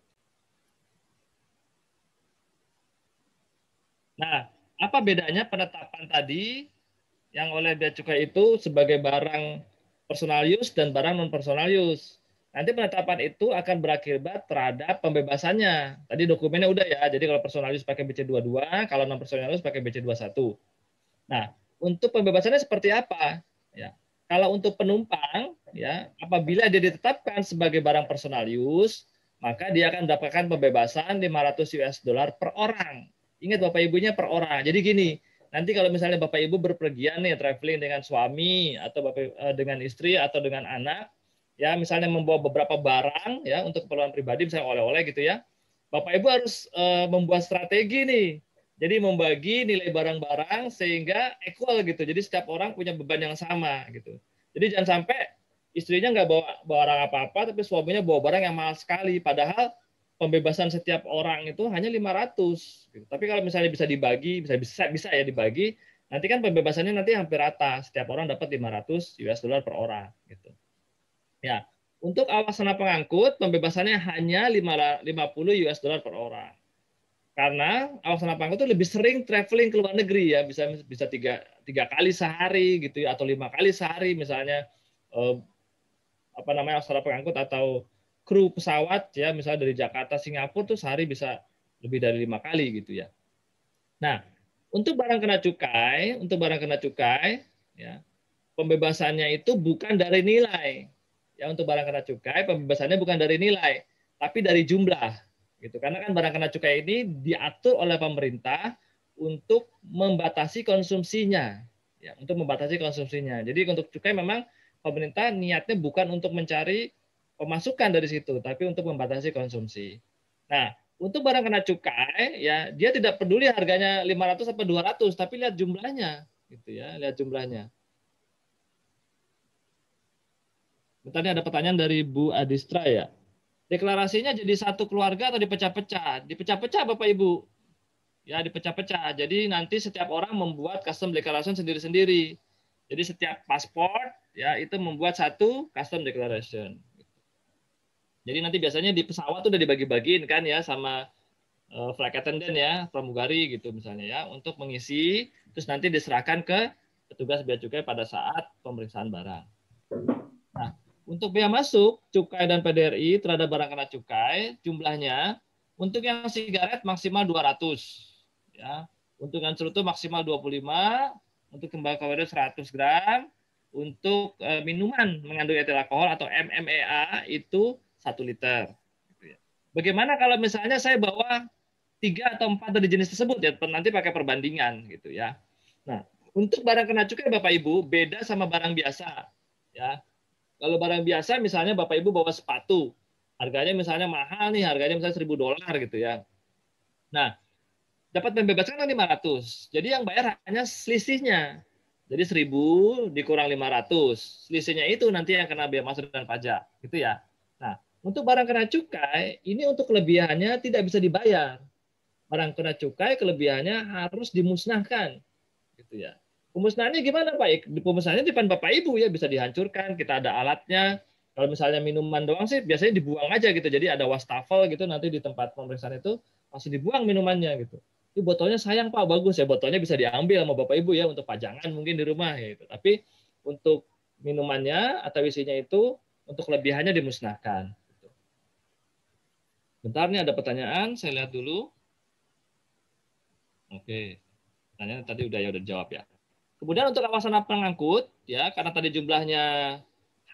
Nah, apa bedanya penetapan tadi yang oleh bea cukai itu sebagai barang personal use dan barang non personal use? Nanti penetapan itu akan berakibat terhadap pembebasannya. Tadi dokumennya udah ya, jadi kalau personalis pakai BC22, kalau non personalis pakai BC21. Nah, untuk pembebasannya seperti apa? Ya. Kalau untuk penumpang, ya, apabila dia ditetapkan sebagai barang personal use, maka dia akan mendapatkan pembebasan 500 US dollar per orang. Ingat Bapak Ibunya per orang. Jadi gini, nanti kalau misalnya Bapak Ibu berpergian nih traveling dengan suami atau Bapak eh, dengan istri atau dengan anak, ya misalnya membawa beberapa barang ya untuk keperluan pribadi misalnya oleh-oleh gitu ya. Bapak Ibu harus uh, membuat strategi nih. Jadi membagi nilai barang-barang sehingga equal gitu. Jadi setiap orang punya beban yang sama gitu. Jadi jangan sampai istrinya nggak bawa barang apa-apa tapi suaminya bawa barang yang mahal sekali. Padahal pembebasan setiap orang itu hanya 500 gitu. tapi kalau misalnya bisa dibagi bisa bisa bisa ya dibagi nanti kan pembebasannya nanti hampir rata. Setiap orang dapat 500 US dollar per orang gitu Ya, untuk awasana pengangkut pembebasannya hanya 50 US dollar per orang. Karena awasana pengangkut itu lebih sering traveling ke luar negeri ya, bisa bisa tiga, tiga kali sehari gitu ya, atau lima kali sehari misalnya eh, apa namanya awasana pengangkut atau kru pesawat ya misalnya dari Jakarta Singapura tuh sehari bisa lebih dari lima kali gitu ya. Nah untuk barang kena cukai, untuk barang kena cukai, ya pembebasannya itu bukan dari nilai. Ya untuk barang kena cukai pembebasannya bukan dari nilai, tapi dari jumlah. Gitu. Karena kan barang kena cukai ini diatur oleh pemerintah untuk membatasi konsumsinya, ya untuk membatasi konsumsinya. Jadi untuk cukai memang pemerintah niatnya bukan untuk mencari pemasukan dari situ, tapi untuk membatasi konsumsi. Nah, untuk barang kena cukai ya dia tidak peduli harganya 500 atau 200 tapi lihat jumlahnya gitu ya lihat jumlahnya Bentar ada pertanyaan dari Bu Adistra ya. Deklarasinya jadi satu keluarga atau dipecah-pecah? Dipecah-pecah Bapak Ibu. Ya, dipecah-pecah. Jadi nanti setiap orang membuat custom declaration sendiri-sendiri. Jadi setiap paspor ya itu membuat satu custom declaration. Jadi nanti biasanya di pesawat tuh udah dibagi-bagiin kan ya sama uh, flight attendant ya, pramugari gitu misalnya ya untuk mengisi terus nanti diserahkan ke petugas bea cukai pada saat pemeriksaan barang. Nah, untuk bea masuk cukai dan PDRI terhadap barang kena cukai jumlahnya untuk yang sigaret maksimal 200 ya. Untuk yang cerutu maksimal 25, untuk tembakau 100 gram, untuk uh, minuman mengandung etil alkohol atau MMEA itu satu liter. Gitu ya. Bagaimana kalau misalnya saya bawa tiga atau empat dari jenis tersebut ya nanti pakai perbandingan gitu ya. Nah untuk barang kena cukai Bapak Ibu beda sama barang biasa ya. Kalau barang biasa misalnya Bapak Ibu bawa sepatu harganya misalnya mahal nih harganya misalnya seribu dolar gitu ya. Nah dapat membebaskan kan 500. Jadi yang bayar hanya selisihnya. Jadi 1000 dikurang 500. Selisihnya itu nanti yang kena biaya masuk dan pajak. Gitu ya. Nah, untuk barang kena cukai, ini untuk kelebihannya tidak bisa dibayar. Barang kena cukai kelebihannya harus dimusnahkan. Gitu ya. Pemusnahannya gimana Pak? Pemusnahannya di depan Bapak Ibu ya bisa dihancurkan, kita ada alatnya. Kalau misalnya minuman doang sih biasanya dibuang aja gitu. Jadi ada wastafel gitu nanti di tempat pemeriksaan itu masih dibuang minumannya gitu. Ini botolnya sayang Pak, bagus ya botolnya bisa diambil sama Bapak Ibu ya untuk pajangan mungkin di rumah ya gitu. Tapi untuk minumannya atau isinya itu untuk kelebihannya dimusnahkan. Bentar nih ada pertanyaan, saya lihat dulu. Oke, pertanyaan tadi udah ya udah dijawab ya. Kemudian untuk kawasan pengangkut ya karena tadi jumlahnya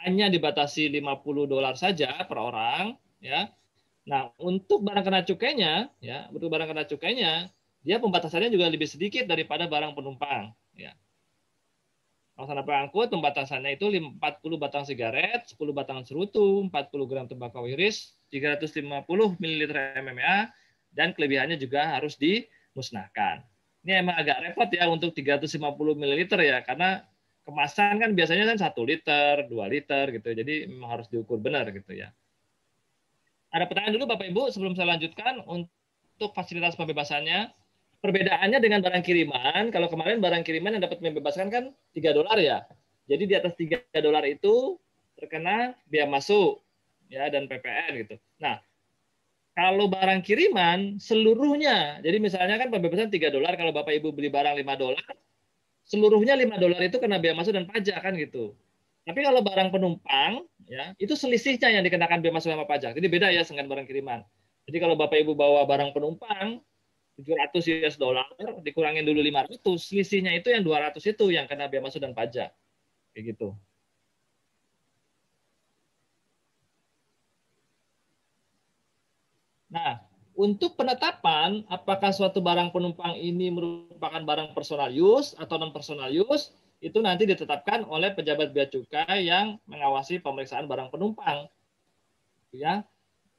hanya dibatasi 50 dolar saja per orang ya. Nah, untuk barang kena cukainya ya, untuk barang kena cukainya dia pembatasannya juga lebih sedikit daripada barang penumpang ya. Kawasan pengangkut pembatasannya itu 40 batang sigaret, 10 batang cerutu, 40 gram tembakau iris, 350 ml MMA, dan kelebihannya juga harus dimusnahkan. Ini emang agak repot ya untuk 350 ml ya, karena kemasan kan biasanya kan 1 liter, 2 liter gitu. Jadi memang harus diukur benar gitu ya. Ada pertanyaan dulu Bapak Ibu sebelum saya lanjutkan untuk fasilitas pembebasannya. Perbedaannya dengan barang kiriman, kalau kemarin barang kiriman yang dapat membebaskan kan 3 dolar ya. Jadi di atas 3 dolar itu terkena biaya masuk ya dan PPN gitu. Nah, kalau barang kiriman seluruhnya, jadi misalnya kan pembebasan 3 dolar kalau Bapak Ibu beli barang 5 dolar, seluruhnya 5 dolar itu kena biaya masuk dan pajak kan gitu. Tapi kalau barang penumpang ya, itu selisihnya yang dikenakan biaya masuk sama pajak. Jadi beda ya dengan barang kiriman. Jadi kalau Bapak Ibu bawa barang penumpang 700 US dollar dikurangin dulu 500, selisihnya itu yang 200 itu yang kena biaya masuk dan pajak. Kayak gitu. Nah, untuk penetapan apakah suatu barang penumpang ini merupakan barang personal use atau non personal use itu nanti ditetapkan oleh pejabat bea cukai yang mengawasi pemeriksaan barang penumpang. Ya.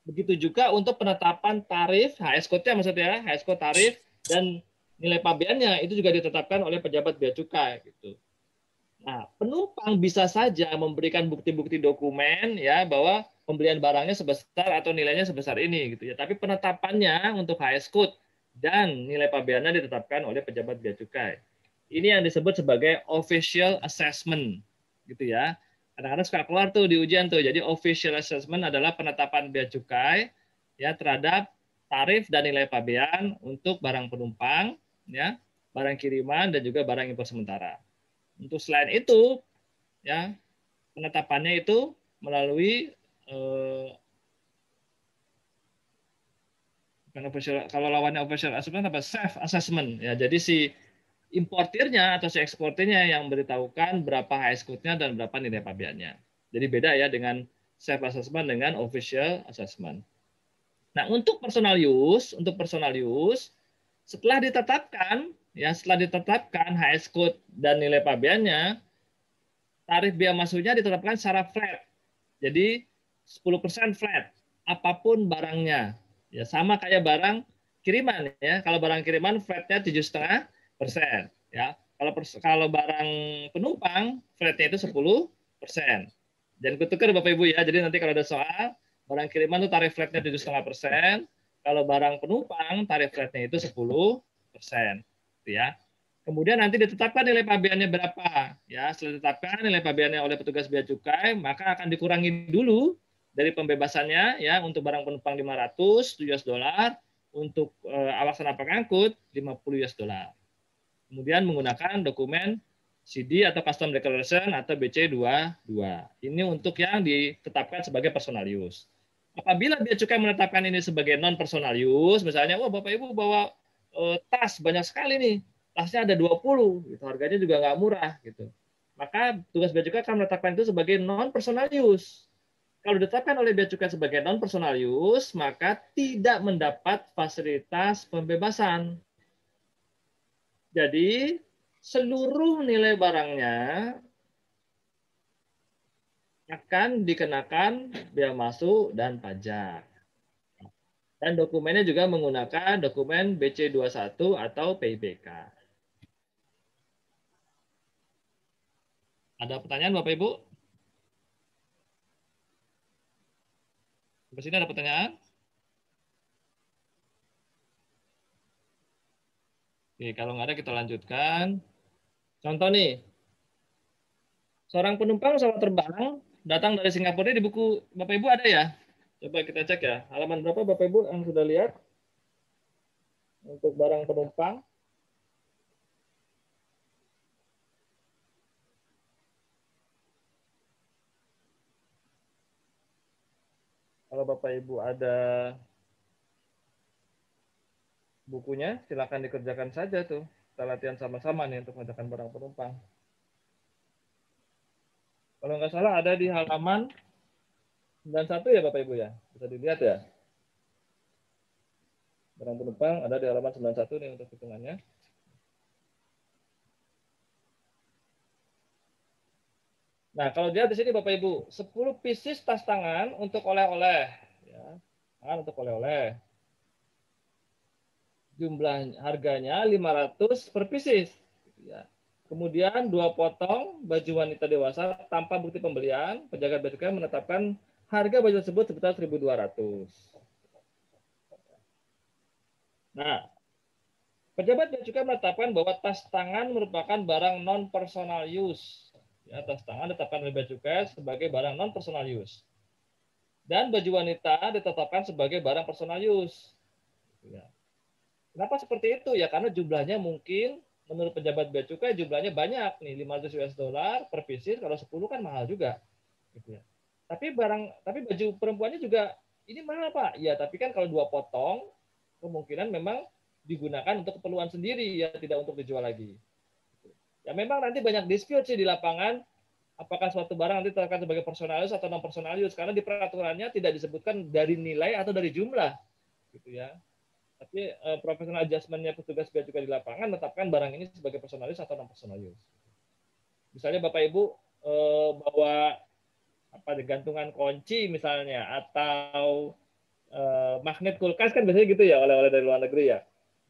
Begitu juga untuk penetapan tarif HS code-nya maksudnya HS code tarif dan nilai pabeannya itu juga ditetapkan oleh pejabat bea cukai gitu. Nah, penumpang bisa saja memberikan bukti-bukti dokumen ya bahwa pembelian barangnya sebesar atau nilainya sebesar ini gitu ya. Tapi penetapannya untuk HS code dan nilai pabeannya ditetapkan oleh pejabat bea cukai. Ini yang disebut sebagai official assessment gitu ya. Kadang-kadang suka keluar tuh di ujian tuh. Jadi official assessment adalah penetapan bea cukai ya terhadap tarif dan nilai pabean untuk barang penumpang ya, barang kiriman dan juga barang impor sementara. Untuk selain itu ya penetapannya itu melalui eh, kalau lawannya official assessment apa self assessment ya. Jadi si importirnya atau si eksportirnya yang memberitahukan berapa high nya dan berapa nilai pabeannya. Jadi beda ya dengan self assessment dengan official assessment. Nah, untuk personal use, untuk personal use setelah ditetapkan ya setelah ditetapkan HS code dan nilai pabeannya tarif biaya masuknya ditetapkan secara flat. Jadi 10% flat apa pun barangnya. Ya sama kayak barang kiriman ya. Kalau barang kiriman flatnya tujuh setengah persen. Ya kalau kalau barang penumpang flatnya itu 10 persen. Dan kutukar Bapak Ibu ya. Jadi nanti kalau ada soal barang kiriman itu tarif flatnya tujuh setengah persen. Kalau barang penumpang tarif flatnya itu 10 persen. Ya. Kemudian nanti ditetapkan nilai pabeannya berapa. Ya, setelah ditetapkan nilai pabeannya oleh petugas bea cukai, maka akan dikurangi dulu dari pembebasannya ya untuk barang penumpang 500 US dollar, untuk uh, alasan pengangkut 50 US dollar. Kemudian menggunakan dokumen CD atau custom declaration atau BC22. Ini untuk yang ditetapkan sebagai personal use. Apabila bea cukai menetapkan ini sebagai non personal use, misalnya wah Bapak Ibu bawa uh, tas banyak sekali nih tasnya ada 20 gitu harganya juga nggak murah gitu maka tugas bea cukai akan menetapkan itu sebagai non personal use kalau ditetapkan oleh bea cukai sebagai non personal use maka tidak mendapat fasilitas pembebasan jadi seluruh nilai barangnya akan dikenakan bea masuk dan pajak. Dan dokumennya juga menggunakan dokumen BC21 atau PIBK. Ada pertanyaan Bapak Ibu? Sampai sini ada pertanyaan? Oke, kalau nggak ada kita lanjutkan. Contoh nih, seorang penumpang pesawat terbang datang dari Singapura di buku Bapak Ibu ada ya? Coba kita cek ya. Halaman berapa Bapak Ibu yang sudah lihat? Untuk barang penumpang. Kalau Bapak Ibu ada bukunya, silakan dikerjakan saja tuh. Kita latihan sama-sama nih untuk mengerjakan barang penumpang. Kalau nggak salah ada di halaman 91 ya Bapak Ibu ya. Bisa dilihat ya. Barang penumpang ada di halaman 91 nih untuk hitungannya. Nah, kalau dia di sini Bapak Ibu, 10 pieces tas tangan untuk oleh-oleh. Ya, tangan untuk oleh-oleh. Jumlah harganya 500 per pieces. Ya. Kemudian dua potong baju wanita dewasa tanpa bukti pembelian, penjaga cukai menetapkan harga baju tersebut sebesar 1.200. Nah, pejabat cukai menetapkan bahwa tas tangan merupakan barang non personal use di atas tangan ditetapkan oleh bea cukai sebagai barang non personal use. Dan baju wanita ditetapkan sebagai barang personal use. Ya. Kenapa seperti itu? Ya karena jumlahnya mungkin menurut pejabat bea cukai jumlahnya banyak nih 500 US dollar per pieces kalau 10 kan mahal juga gitu ya. Tapi barang tapi baju perempuannya juga ini mahal Pak. Ya, tapi kan kalau dua potong kemungkinan memang digunakan untuk keperluan sendiri ya tidak untuk dijual lagi. Ya memang nanti banyak dispute sih di lapangan apakah suatu barang nanti terkait sebagai personalis atau non personalis karena di peraturannya tidak disebutkan dari nilai atau dari jumlah gitu ya. Tapi uh, professional adjustmentnya petugas bea cukai di lapangan menetapkan barang ini sebagai personalis atau non personalis. Misalnya Bapak Ibu uh, bawa apa gantungan kunci misalnya atau uh, magnet kulkas kan biasanya gitu ya oleh-oleh dari luar negeri ya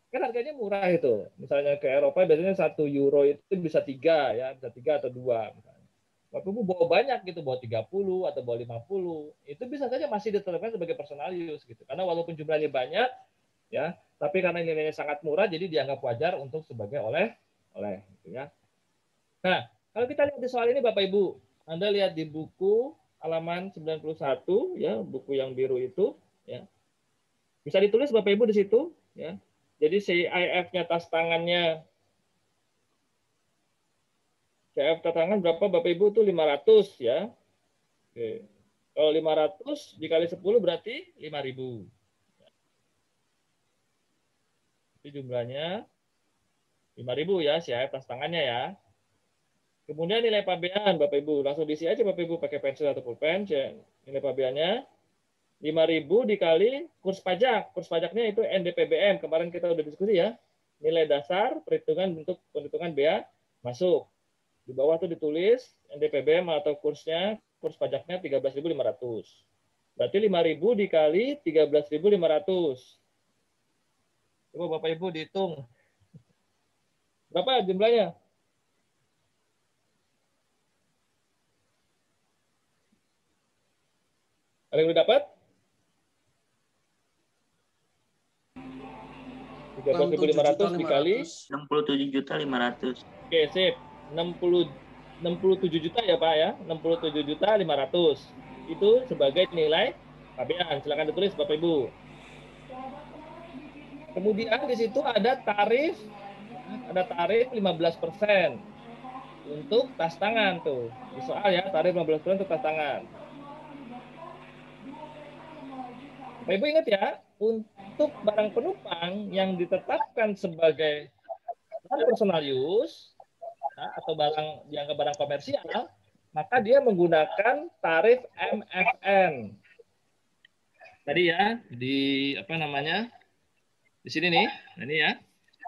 kan harganya murah itu. Misalnya ke Eropa biasanya satu euro itu bisa tiga ya, bisa tiga atau dua. Bapak Ibu bawa banyak gitu, bawa 30 atau bawa 50, itu bisa saja masih ditetapkan sebagai personal use gitu. Karena walaupun jumlahnya banyak ya, tapi karena nilainya sangat murah jadi dianggap wajar untuk sebagai oleh oleh gitu ya. Nah, kalau kita lihat di soal ini Bapak Ibu, Anda lihat di buku halaman 91 ya, buku yang biru itu ya. Bisa ditulis Bapak Ibu di situ ya jadi CIF-nya tas tangannya CIF tas tangan berapa Bapak Ibu tuh 500 ya. Oke. Kalau 500 dikali 10 berarti 5000. Itu jumlahnya 5.000 ya, CIF tas tangannya ya. Kemudian nilai pabean Bapak Ibu, langsung diisi aja Bapak Ibu pakai pensil atau pulpen. Nilai pabeannya 5.000 dikali kurs pajak. Kurs pajaknya itu NDPBM. Kemarin kita udah diskusi ya. Nilai dasar perhitungan untuk perhitungan bea masuk. Di bawah tuh ditulis NDPBM atau kursnya, kurs pajaknya 13.500. Berarti 5.000 dikali 13.500. Coba Bapak Ibu dihitung. Berapa jumlahnya? Ada yang udah dapat? 13.500 dikali 67 juta 500. Oke, sip. 60 67 juta ya, Pak ya. 67 juta 500. Itu sebagai nilai pabean. Silakan ditulis Bapak Ibu. Kemudian di situ ada tarif ada tarif 15% untuk tas tangan tuh. Di soal ya, tarif 15% untuk tas tangan. Bapak Ibu ingat ya, untuk barang penumpang yang ditetapkan sebagai non personal use ya, atau barang dianggap barang komersial, maka dia menggunakan tarif MFN. Tadi ya di apa namanya? Di sini nih, nah ini ya.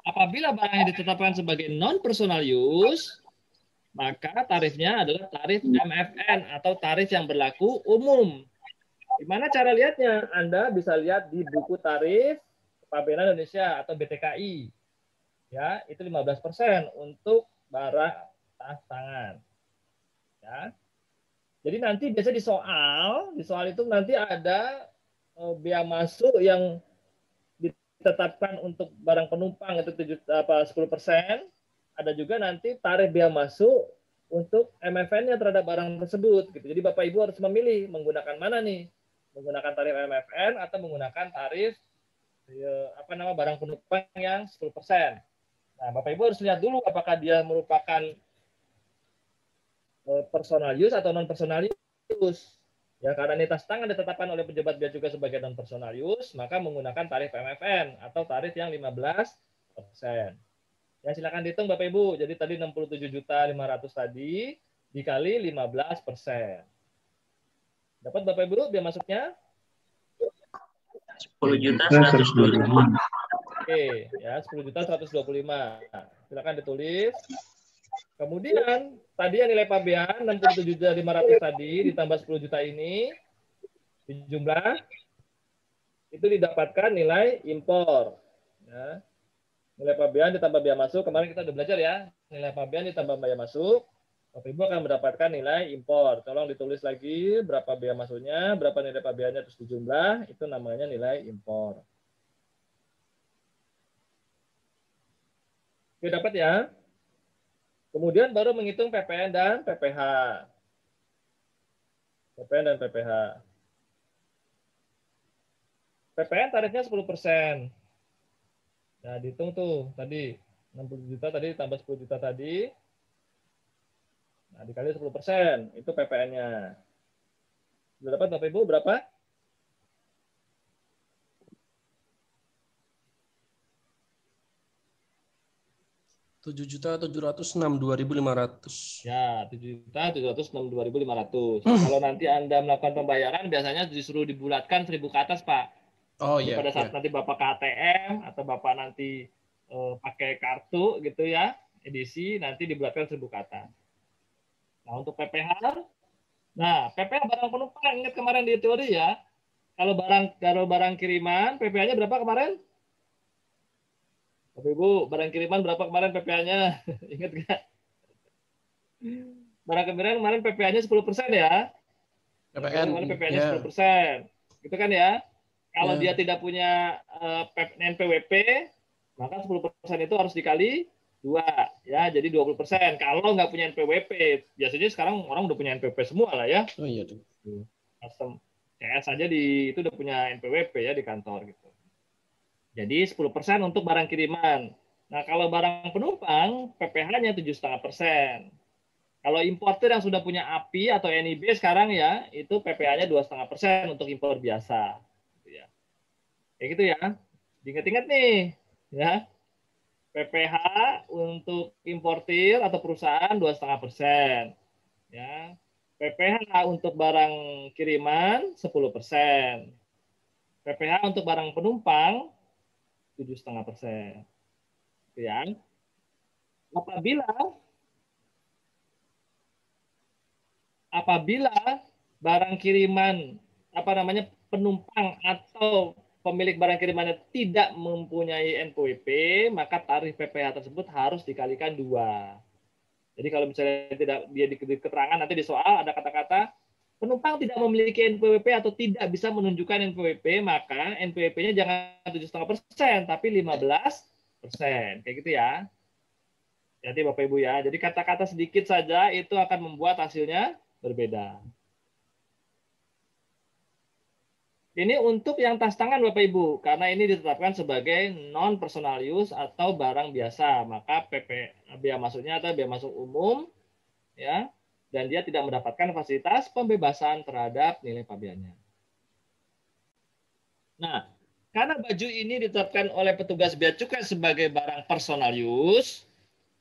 Apabila barang yang ditetapkan sebagai non personal use, maka tarifnya adalah tarif MFN atau tarif yang berlaku umum. Gimana cara lihatnya? Anda bisa lihat di buku tarif Pabean Indonesia atau BTKI. Ya, itu 15% untuk barang tas tangan. Ya. Jadi nanti biasa di soal, di soal itu nanti ada eh, biaya masuk yang ditetapkan untuk barang penumpang itu 7 apa 10%. Ada juga nanti tarif biaya masuk untuk MFN-nya terhadap barang tersebut gitu. Jadi Bapak Ibu harus memilih menggunakan mana nih? Menggunakan tarif MFN atau menggunakan tarif ya, apa nama barang penumpang yang 10%. Nah, Bapak Ibu harus lihat dulu apakah dia merupakan eh, personal use atau non personal use. Ya, karena ini tas tangan ditetapkan oleh pejabat bea cukai sebagai non personal use, maka menggunakan tarif MFN atau tarif yang 15 persen. Ya, silakan dihitung Bapak Ibu. Jadi tadi 67 juta 500 tadi dikali 15 persen. Dapat Bapak Ibu biaya masuknya? 10 juta 125. Oke, ya 10 juta 125. Silakan ditulis. Kemudian tadi yang nilai pabean 67 juta 500 tadi ditambah 10 juta ini di jumlah itu didapatkan nilai impor. Ya. Nilai pabean ditambah biaya masuk. Kemarin kita udah belajar ya. Nilai pabean ditambah biaya masuk. Bapak Ibu akan mendapatkan nilai impor. Tolong ditulis lagi berapa biaya masuknya, berapa nilai pabeannya terus dijumlah, itu namanya nilai impor. Oke, dapat ya? Kemudian baru menghitung PPN dan PPH. PPN dan PPH. PPN tarifnya 10%. Nah, dihitung tuh tadi 60 juta tadi tambah 10 juta tadi. Nah, dikali 10%, itu PPN-nya. Sudah dapat Bapak Ibu berapa? Tujuh juta tujuh ratus enam dua ribu lima ratus. Ya, 7 juta 762.500. Kalau nanti Anda melakukan pembayaran biasanya disuruh dibulatkan 1000 ke atas, Pak. Oh iya. pada saat iya. nanti Bapak ke ATM atau Bapak nanti eh, pakai kartu gitu ya, edisi nanti dibulatkan 1000 ke atas. Nah, untuk PPH Nah, PPH barang penumpang ingat kemarin di teori ya. Kalau barang kalau barang kiriman, PPH-nya berapa kemarin? Bapak Ibu, barang kiriman berapa kemarin PPH-nya? [laughs] Ingat nggak? Barang kiriman kemarin PPH-nya 10% ya. PPN. Kemarin PPH-nya ya. 10%. Gitu kan ya. Kalau Ya. dia tidak punya eh, P- NPWP, maka 10% itu harus dikali dua ya jadi 20% kalau nggak punya NPWP biasanya sekarang orang udah punya NPWP semua lah ya Oh iya tuh. custom CS aja di itu udah punya NPWP ya di kantor gitu. Jadi 10% untuk barang kiriman. Nah kalau barang penumpang PPh-nya tujuh setengah persen. Kalau importer yang sudah punya API atau NIB sekarang ya itu PPh-nya dua setengah persen untuk impor biasa. Gitu ya. Kayak gitu ya. Diingat-ingat nih. ya. PPH untuk importir atau perusahaan dua setengah persen, ya. PPH untuk barang kiriman 10 persen. PPH untuk barang penumpang tujuh setengah persen. Ya. Apabila apabila barang kiriman apa namanya penumpang atau pemilik barang kirimannya tidak mempunyai NPWP, maka tarif PPH tersebut harus dikalikan dua. Jadi kalau misalnya tidak dia di di keterangan nanti di soal ada kata-kata penumpang tidak memiliki NPWP atau tidak bisa menunjukkan NPWP, maka NPWP-nya jangan tujuh setengah persen, tapi 15 persen, kayak gitu ya. Jadi Bapak Ibu ya. Jadi kata-kata sedikit saja itu akan membuat hasilnya berbeda. Ini untuk yang tas tangan Bapak Ibu, karena ini ditetapkan sebagai non personal use atau barang biasa, maka PP biaya masuknya atau biaya masuk umum ya, dan dia tidak mendapatkan fasilitas pembebasan terhadap nilai pabeannya. Nah, karena baju ini ditetapkan oleh petugas bea cukai sebagai barang personal use,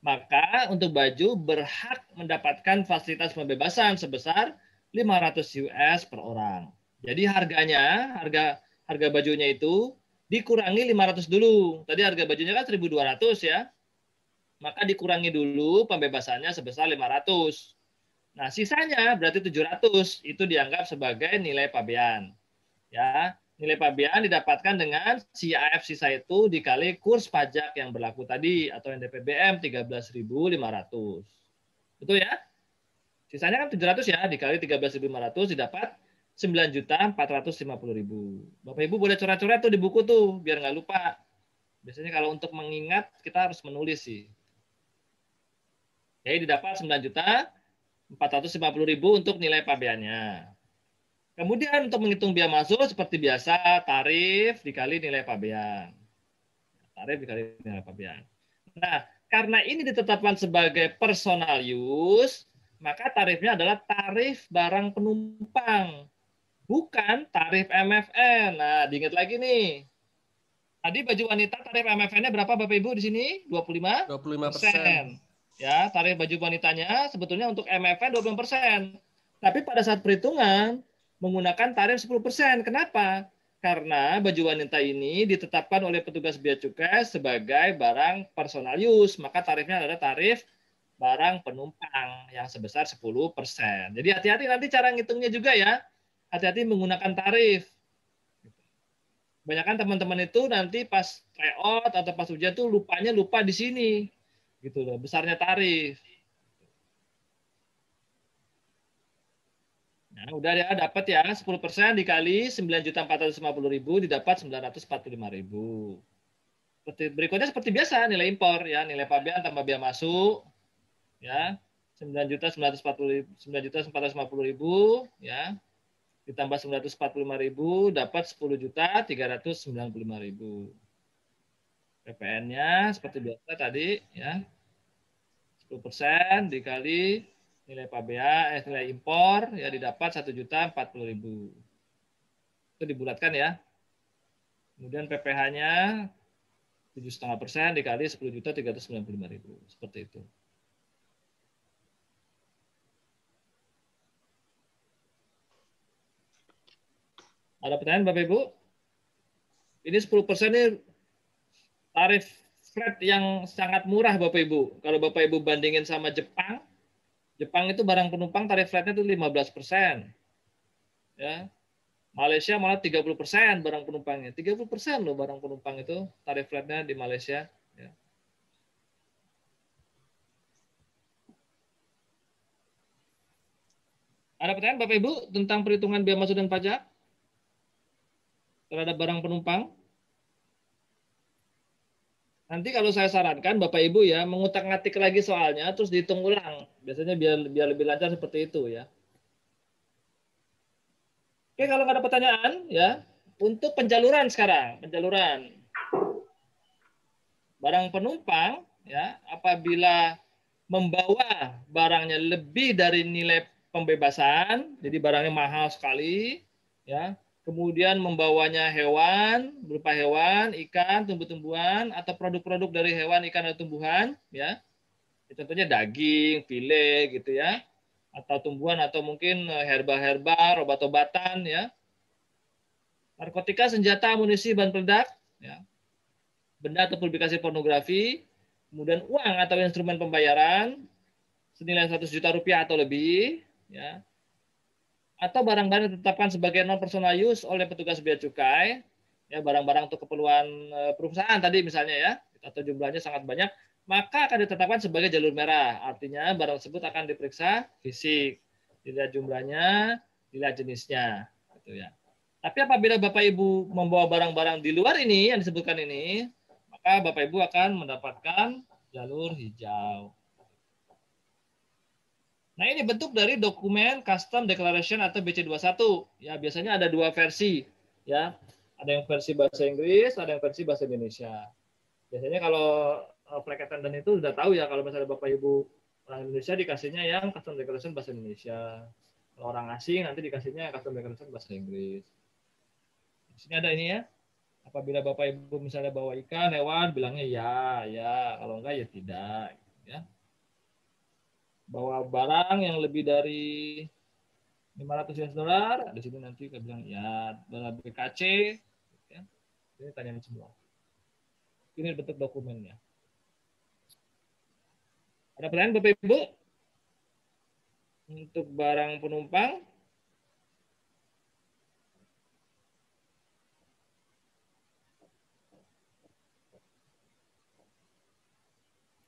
maka untuk baju berhak mendapatkan fasilitas pembebasan sebesar 500 US per orang. Jadi harganya, harga harga bajunya itu dikurangi 500 dulu. Tadi harga bajunya kan 1.200 ya. Maka dikurangi dulu pembebasannya sebesar 500. Nah, sisanya berarti 700 itu dianggap sebagai nilai pabean. Ya, nilai pabean didapatkan dengan CAF sisa itu dikali kurs pajak yang berlaku tadi atau NDPBM 13.500. Betul ya? Sisanya kan 700 ya, dikali 13.500 didapat 9 juta 450 ribu. Bapak Ibu boleh coret-coret tuh di buku tuh biar nggak lupa. Biasanya kalau untuk mengingat kita harus menulis sih. Jadi didapat 9 juta 450 ribu untuk nilai pabeannya. Kemudian untuk menghitung biaya masuk seperti biasa tarif dikali nilai pabean. Tarif dikali nilai pabean. Nah, karena ini ditetapkan sebagai personal use, maka tarifnya adalah tarif barang penumpang bukan tarif MFN. Nah, diingat lagi nih. Tadi baju wanita tarif MFN-nya berapa Bapak Ibu di sini? 25? 25 persen. Ya, tarif baju wanitanya sebetulnya untuk MFN 20 persen. Tapi pada saat perhitungan menggunakan tarif 10 persen. Kenapa? Karena baju wanita ini ditetapkan oleh petugas bea cukai sebagai barang personal use, maka tarifnya adalah tarif barang penumpang yang sebesar 10 persen. Jadi hati-hati nanti cara ngitungnya juga ya hati-hati menggunakan tarif. Kebanyakan teman-teman itu nanti pas tryout atau pas ujian tuh lupanya lupa di sini. Gitu loh, besarnya tarif. Nah, udah ya dapat ya 10% dikali 9.450.000 didapat 945.000. Seperti berikutnya seperti biasa nilai impor ya, nilai pabean tambah biaya masuk ya. 9.940 9.450.000 ya ditambah 945.000 dapat 10 juta 395.000. PPN-nya seperti biasa tadi ya. 10% dikali nilai PBA eh, nilai impor ya didapat 1 juta 40.000. Itu dibulatkan ya. Kemudian PPH-nya 7,5% dikali 10 juta 395.000. Seperti itu. Ada pertanyaan Bapak Ibu? Ini 10% ini tarif flat yang sangat murah Bapak Ibu. Kalau Bapak Ibu bandingin sama Jepang, Jepang itu barang penumpang tarif flatnya itu 15%. Ya. Malaysia malah 30% barang penumpangnya. 30% loh barang penumpang itu tarif flatnya di Malaysia. Ya. Ada pertanyaan Bapak Ibu tentang perhitungan biaya masuk dan pajak? Terhadap barang penumpang? Nanti kalau saya sarankan Bapak Ibu ya mengutak-ngatik lagi soalnya terus dihitung ulang. Biasanya biar biar lebih lancar seperti itu ya. Oke, kalau nggak ada pertanyaan ya, untuk penjaluran sekarang, penjaluran. Barang penumpang ya, apabila membawa barangnya lebih dari nilai pembebasan, jadi barangnya mahal sekali, ya, kemudian membawanya hewan berupa hewan, ikan, tumbuh-tumbuhan atau produk-produk dari hewan, ikan atau tumbuhan, ya. Contohnya daging, file gitu ya, atau tumbuhan atau mungkin eh, herba-herba, obat-obatan ya. Narkotika, senjata, amunisi, bahan peledak, ya. Benda atau publikasi pornografi, kemudian uang atau instrumen pembayaran senilai 100 juta rupiah atau lebih, ya atau barang-barang ditetapkan sebagai non personal use oleh petugas bea cukai, ya barang-barang untuk keperluan eh, perusahaan tadi misalnya ya, atau jumlahnya sangat banyak, maka akan ditetapkan sebagai jalur merah. Artinya barang tersebut akan diperiksa fisik, dilihat jumlahnya, dilihat jenisnya, gitu ya. Tapi apabila Bapak Ibu membawa barang-barang di luar ini yang disebutkan ini, maka Bapak Ibu akan mendapatkan jalur hijau. Nah, ini bentuk dari dokumen Custom Declaration atau BC21. Ya, biasanya ada dua versi, ya. Ada yang versi bahasa Inggris, ada yang versi bahasa Indonesia. Biasanya kalau uh, flight attendant itu sudah tahu ya kalau misalnya Bapak Ibu orang Indonesia dikasihnya yang Custom Declaration bahasa Indonesia. Kalau orang asing nanti dikasihnya Custom Declaration bahasa Inggris. Di sini ada ini ya. Apabila Bapak Ibu misalnya bawa ikan, hewan, bilangnya ya, ya. Kalau enggak ya tidak. Ya bawa barang yang lebih dari 500 US dollar, di sini nanti kita bilang ya dolar BKC, ya. ini tanyaan semua. Ini bentuk dokumennya. Ada pertanyaan Bapak Ibu? Untuk barang penumpang,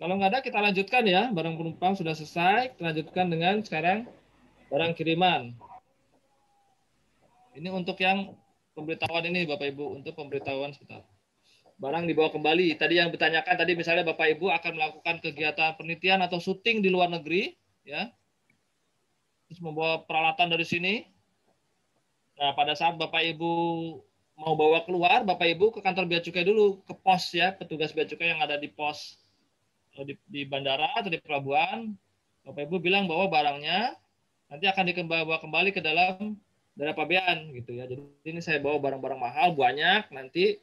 Kalau nggak ada kita lanjutkan ya, barang penumpang sudah selesai. Kita lanjutkan dengan sekarang barang kiriman. Ini untuk yang pemberitahuan ini Bapak Ibu, untuk pemberitahuan sebentar. Barang dibawa kembali. Tadi yang ditanyakan tadi misalnya Bapak Ibu akan melakukan kegiatan penelitian atau syuting di luar negeri, ya. Terus membawa peralatan dari sini. Nah, pada saat Bapak Ibu mau bawa keluar, Bapak Ibu ke kantor bea cukai dulu, ke pos ya, petugas bea cukai yang ada di pos di, di bandara atau di pelabuhan, Bapak Ibu bilang bahwa barangnya nanti akan dibawa kembali ke dalam daerah pabean gitu ya. Jadi ini saya bawa barang-barang mahal banyak, nanti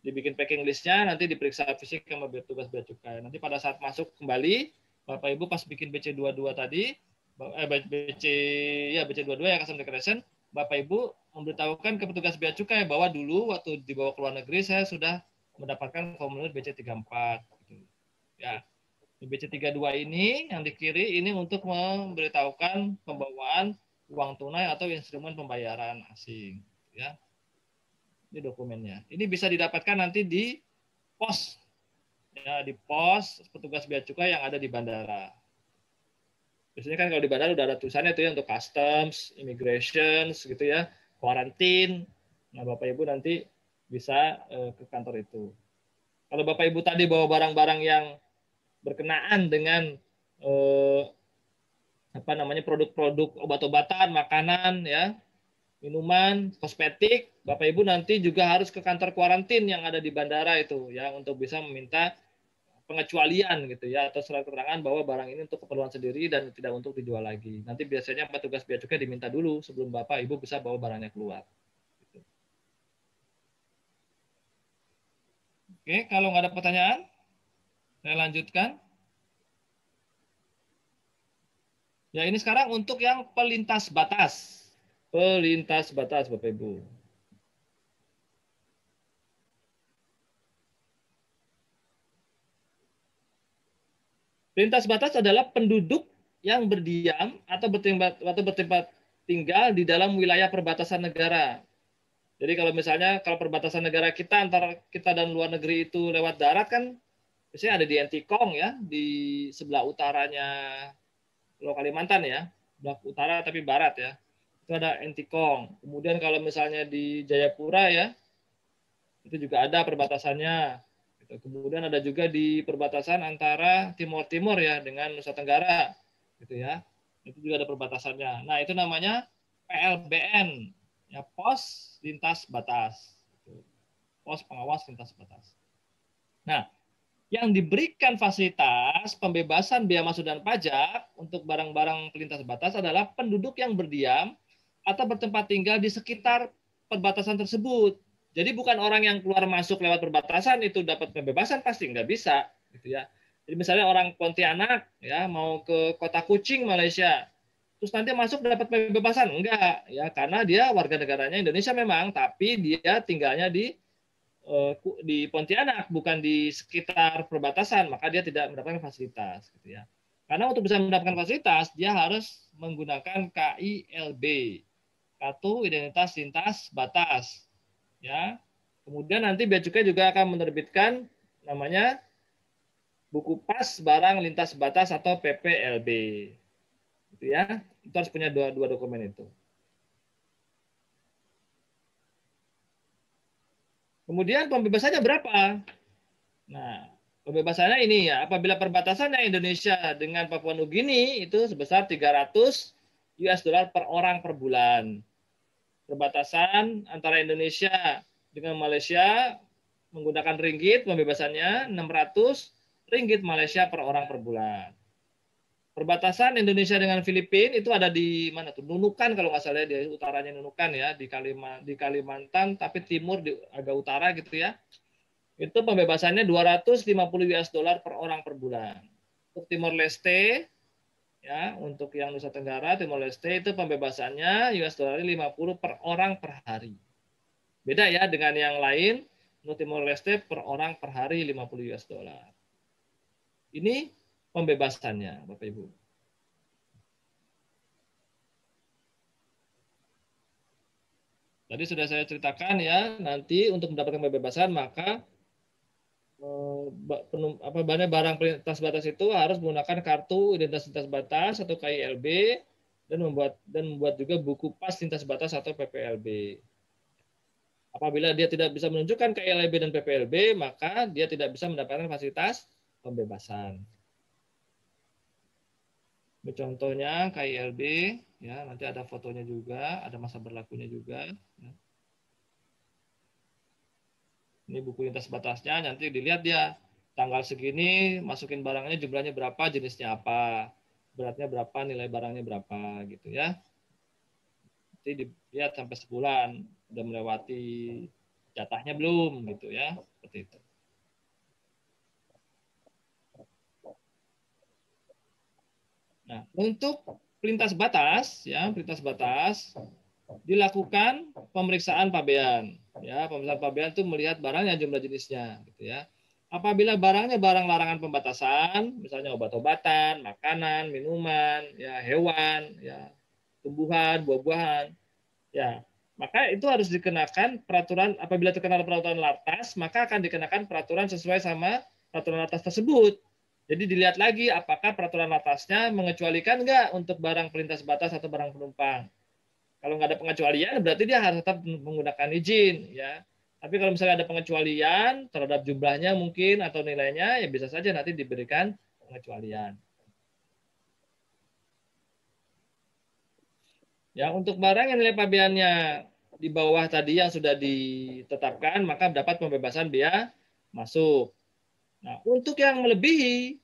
dibikin packing listnya, nanti diperiksa fisik sama tugas bea cukai. Nanti pada saat masuk kembali, Bapak Ibu pas bikin BC22 tadi, eh, BC ya BC22 ya custom declaration, Bapak Ibu memberitahukan ke petugas bea cukai bahwa dulu waktu dibawa ke luar negeri saya sudah mendapatkan formulir BC34 Ya, BC32 ini yang di kiri ini untuk memberitahukan pembawaan uang tunai atau instrumen pembayaran asing. Ya, ini dokumennya. Ini bisa didapatkan nanti di pos, ya di pos petugas bea cukai yang ada di bandara. Biasanya kan kalau di bandara udah ada tulisannya itu ya untuk customs, immigration, gitu ya, quarantine. Nah, Bapak Ibu nanti bisa eh, ke kantor itu. Kalau Bapak Ibu tadi bawa barang-barang yang berkenaan dengan eh, apa namanya produk-produk obat-obatan, makanan, ya, minuman, kosmetik, Bapak Ibu nanti juga harus ke kantor kuarantin yang ada di bandara itu ya untuk bisa meminta pengecualian gitu ya atau surat keterangan bahwa barang ini untuk keperluan sendiri dan tidak untuk dijual lagi. Nanti biasanya petugas bea cukai diminta dulu sebelum Bapak Ibu bisa bawa barangnya keluar. Oke, kalau nggak ada pertanyaan, saya lanjutkan. Ya, ini sekarang untuk yang pelintas batas. Pelintas batas, Bapak Ibu. Pelintas batas adalah penduduk yang berdiam atau bertempat, tinggal di dalam wilayah perbatasan negara. Jadi kalau misalnya kalau perbatasan negara kita antara kita dan luar negeri itu lewat darat kan biasanya ada di Antikong ya di sebelah utaranya Pulau Kalimantan ya sebelah utara tapi barat ya. Itu ada Antikong. Kemudian kalau misalnya di Jayapura ya itu juga ada perbatasannya. Gitu. kemudian ada juga di perbatasan antara Timur Timur ya dengan Nusa Tenggara gitu ya. Itu juga ada perbatasannya. Nah itu namanya PLBN ya pos lintas batas. Pos pengawas lintas batas. Nah yang diberikan fasilitas pembebasan biaya masuk dan pajak untuk barang-barang pelintas batas adalah penduduk yang berdiam atau bertempat tinggal di sekitar perbatasan tersebut. Jadi bukan orang yang keluar masuk lewat perbatasan itu dapat pembebasan pasti nggak bisa, gitu ya. Jadi misalnya orang Pontianak ya mau ke kota Kucing Malaysia, terus nanti masuk dapat pembebasan enggak ya karena dia warga negaranya Indonesia memang, tapi dia tinggalnya di di Pontianak bukan di sekitar perbatasan, maka dia tidak mendapatkan fasilitas, gitu ya. Karena untuk bisa mendapatkan fasilitas dia harus menggunakan KILB, Kartu Identitas Lintas Batas ya. Kemudian nanti bea cukai juga akan menerbitkan namanya buku pas barang lintas batas atau PPLB. Gitu ya. Itu harus punya dua, dua dokumen itu. Kemudian pembebasannya berapa? Nah, pembebasannya ini ya, apabila perbatasannya Indonesia dengan Papua Nugini itu sebesar 300 US dollar per orang per bulan perbatasan antara Indonesia dengan Malaysia menggunakan ringgit pembebasannya 600 ringgit Malaysia per orang per bulan. Perbatasan Indonesia dengan Filipina itu ada di mana tuh? Nunukan kalau nggak salah ya, di utaranya Nunukan ya di Kalimantan di Kalimantan tapi timur di agak utara gitu ya. Itu pembebasannya 250 US dollar per orang per bulan. Untuk Timor Leste ya untuk yang Nusa Tenggara Timor Leste itu pembebasannya US dollar 50 per orang per hari. Beda ya dengan yang lain untuk Timor Leste per orang per hari 50 US dollar. Ini pembebasannya Bapak Ibu. Tadi sudah saya ceritakan ya, nanti untuk mendapatkan pembebasan maka eh, apa banyak barang lintas batas itu harus menggunakan kartu identitas lintas batas atau KILB dan membuat dan membuat juga buku pas lintas batas atau PPLB. Apabila dia tidak bisa menunjukkan KILB dan PPLB, maka dia tidak bisa mendapatkan fasilitas pembebasan. Contohnya KILB, ya nanti ada fotonya juga, ada masa berlakunya juga. ya. Ini buku lintas batasnya, nanti dilihat dia tanggal segini, masukin barangnya jumlahnya berapa, jenisnya apa, beratnya berapa, nilai barangnya berapa, gitu ya. Nanti dilihat sampai sebulan, udah melewati jatahnya belum, gitu ya, seperti itu. Nah, untuk pelintas batas, ya, pelintas batas dilakukan pemeriksaan pabean. Ya, pemeriksaan pabean itu melihat barangnya jumlah jenisnya, gitu ya. Apabila barangnya barang larangan pembatasan, misalnya obat-obatan, makanan, minuman, ya hewan, ya tumbuhan, buah-buahan, ya maka itu harus dikenakan peraturan apabila terkena peraturan latas, maka akan dikenakan peraturan sesuai sama peraturan latas tersebut. Jadi dilihat lagi apakah peraturan atasnya mengecualikan enggak untuk barang pelintas batas atau barang penumpang. Kalau nggak ada pengecualian, berarti dia harus tetap menggunakan izin, ya. Tapi kalau misalnya ada pengecualian terhadap jumlahnya mungkin atau nilainya, ya bisa saja nanti diberikan pengecualian. Ya, untuk barang yang nilai pabeannya di bawah tadi yang sudah ditetapkan, maka dapat pembebasan biaya masuk. Nah, untuk yang melebihi,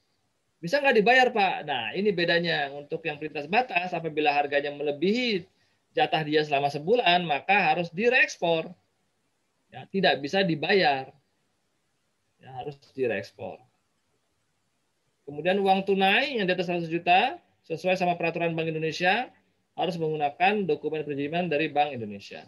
bisa nggak dibayar, Pak? Nah, ini bedanya. Untuk yang pelintas batas, apabila harganya melebihi jatah dia selama sebulan, maka harus direekspor. Ya, tidak bisa dibayar. Ya, harus direekspor. Kemudian uang tunai yang di atas 100 juta, sesuai sama peraturan Bank Indonesia, harus menggunakan dokumen perizinan dari Bank Indonesia.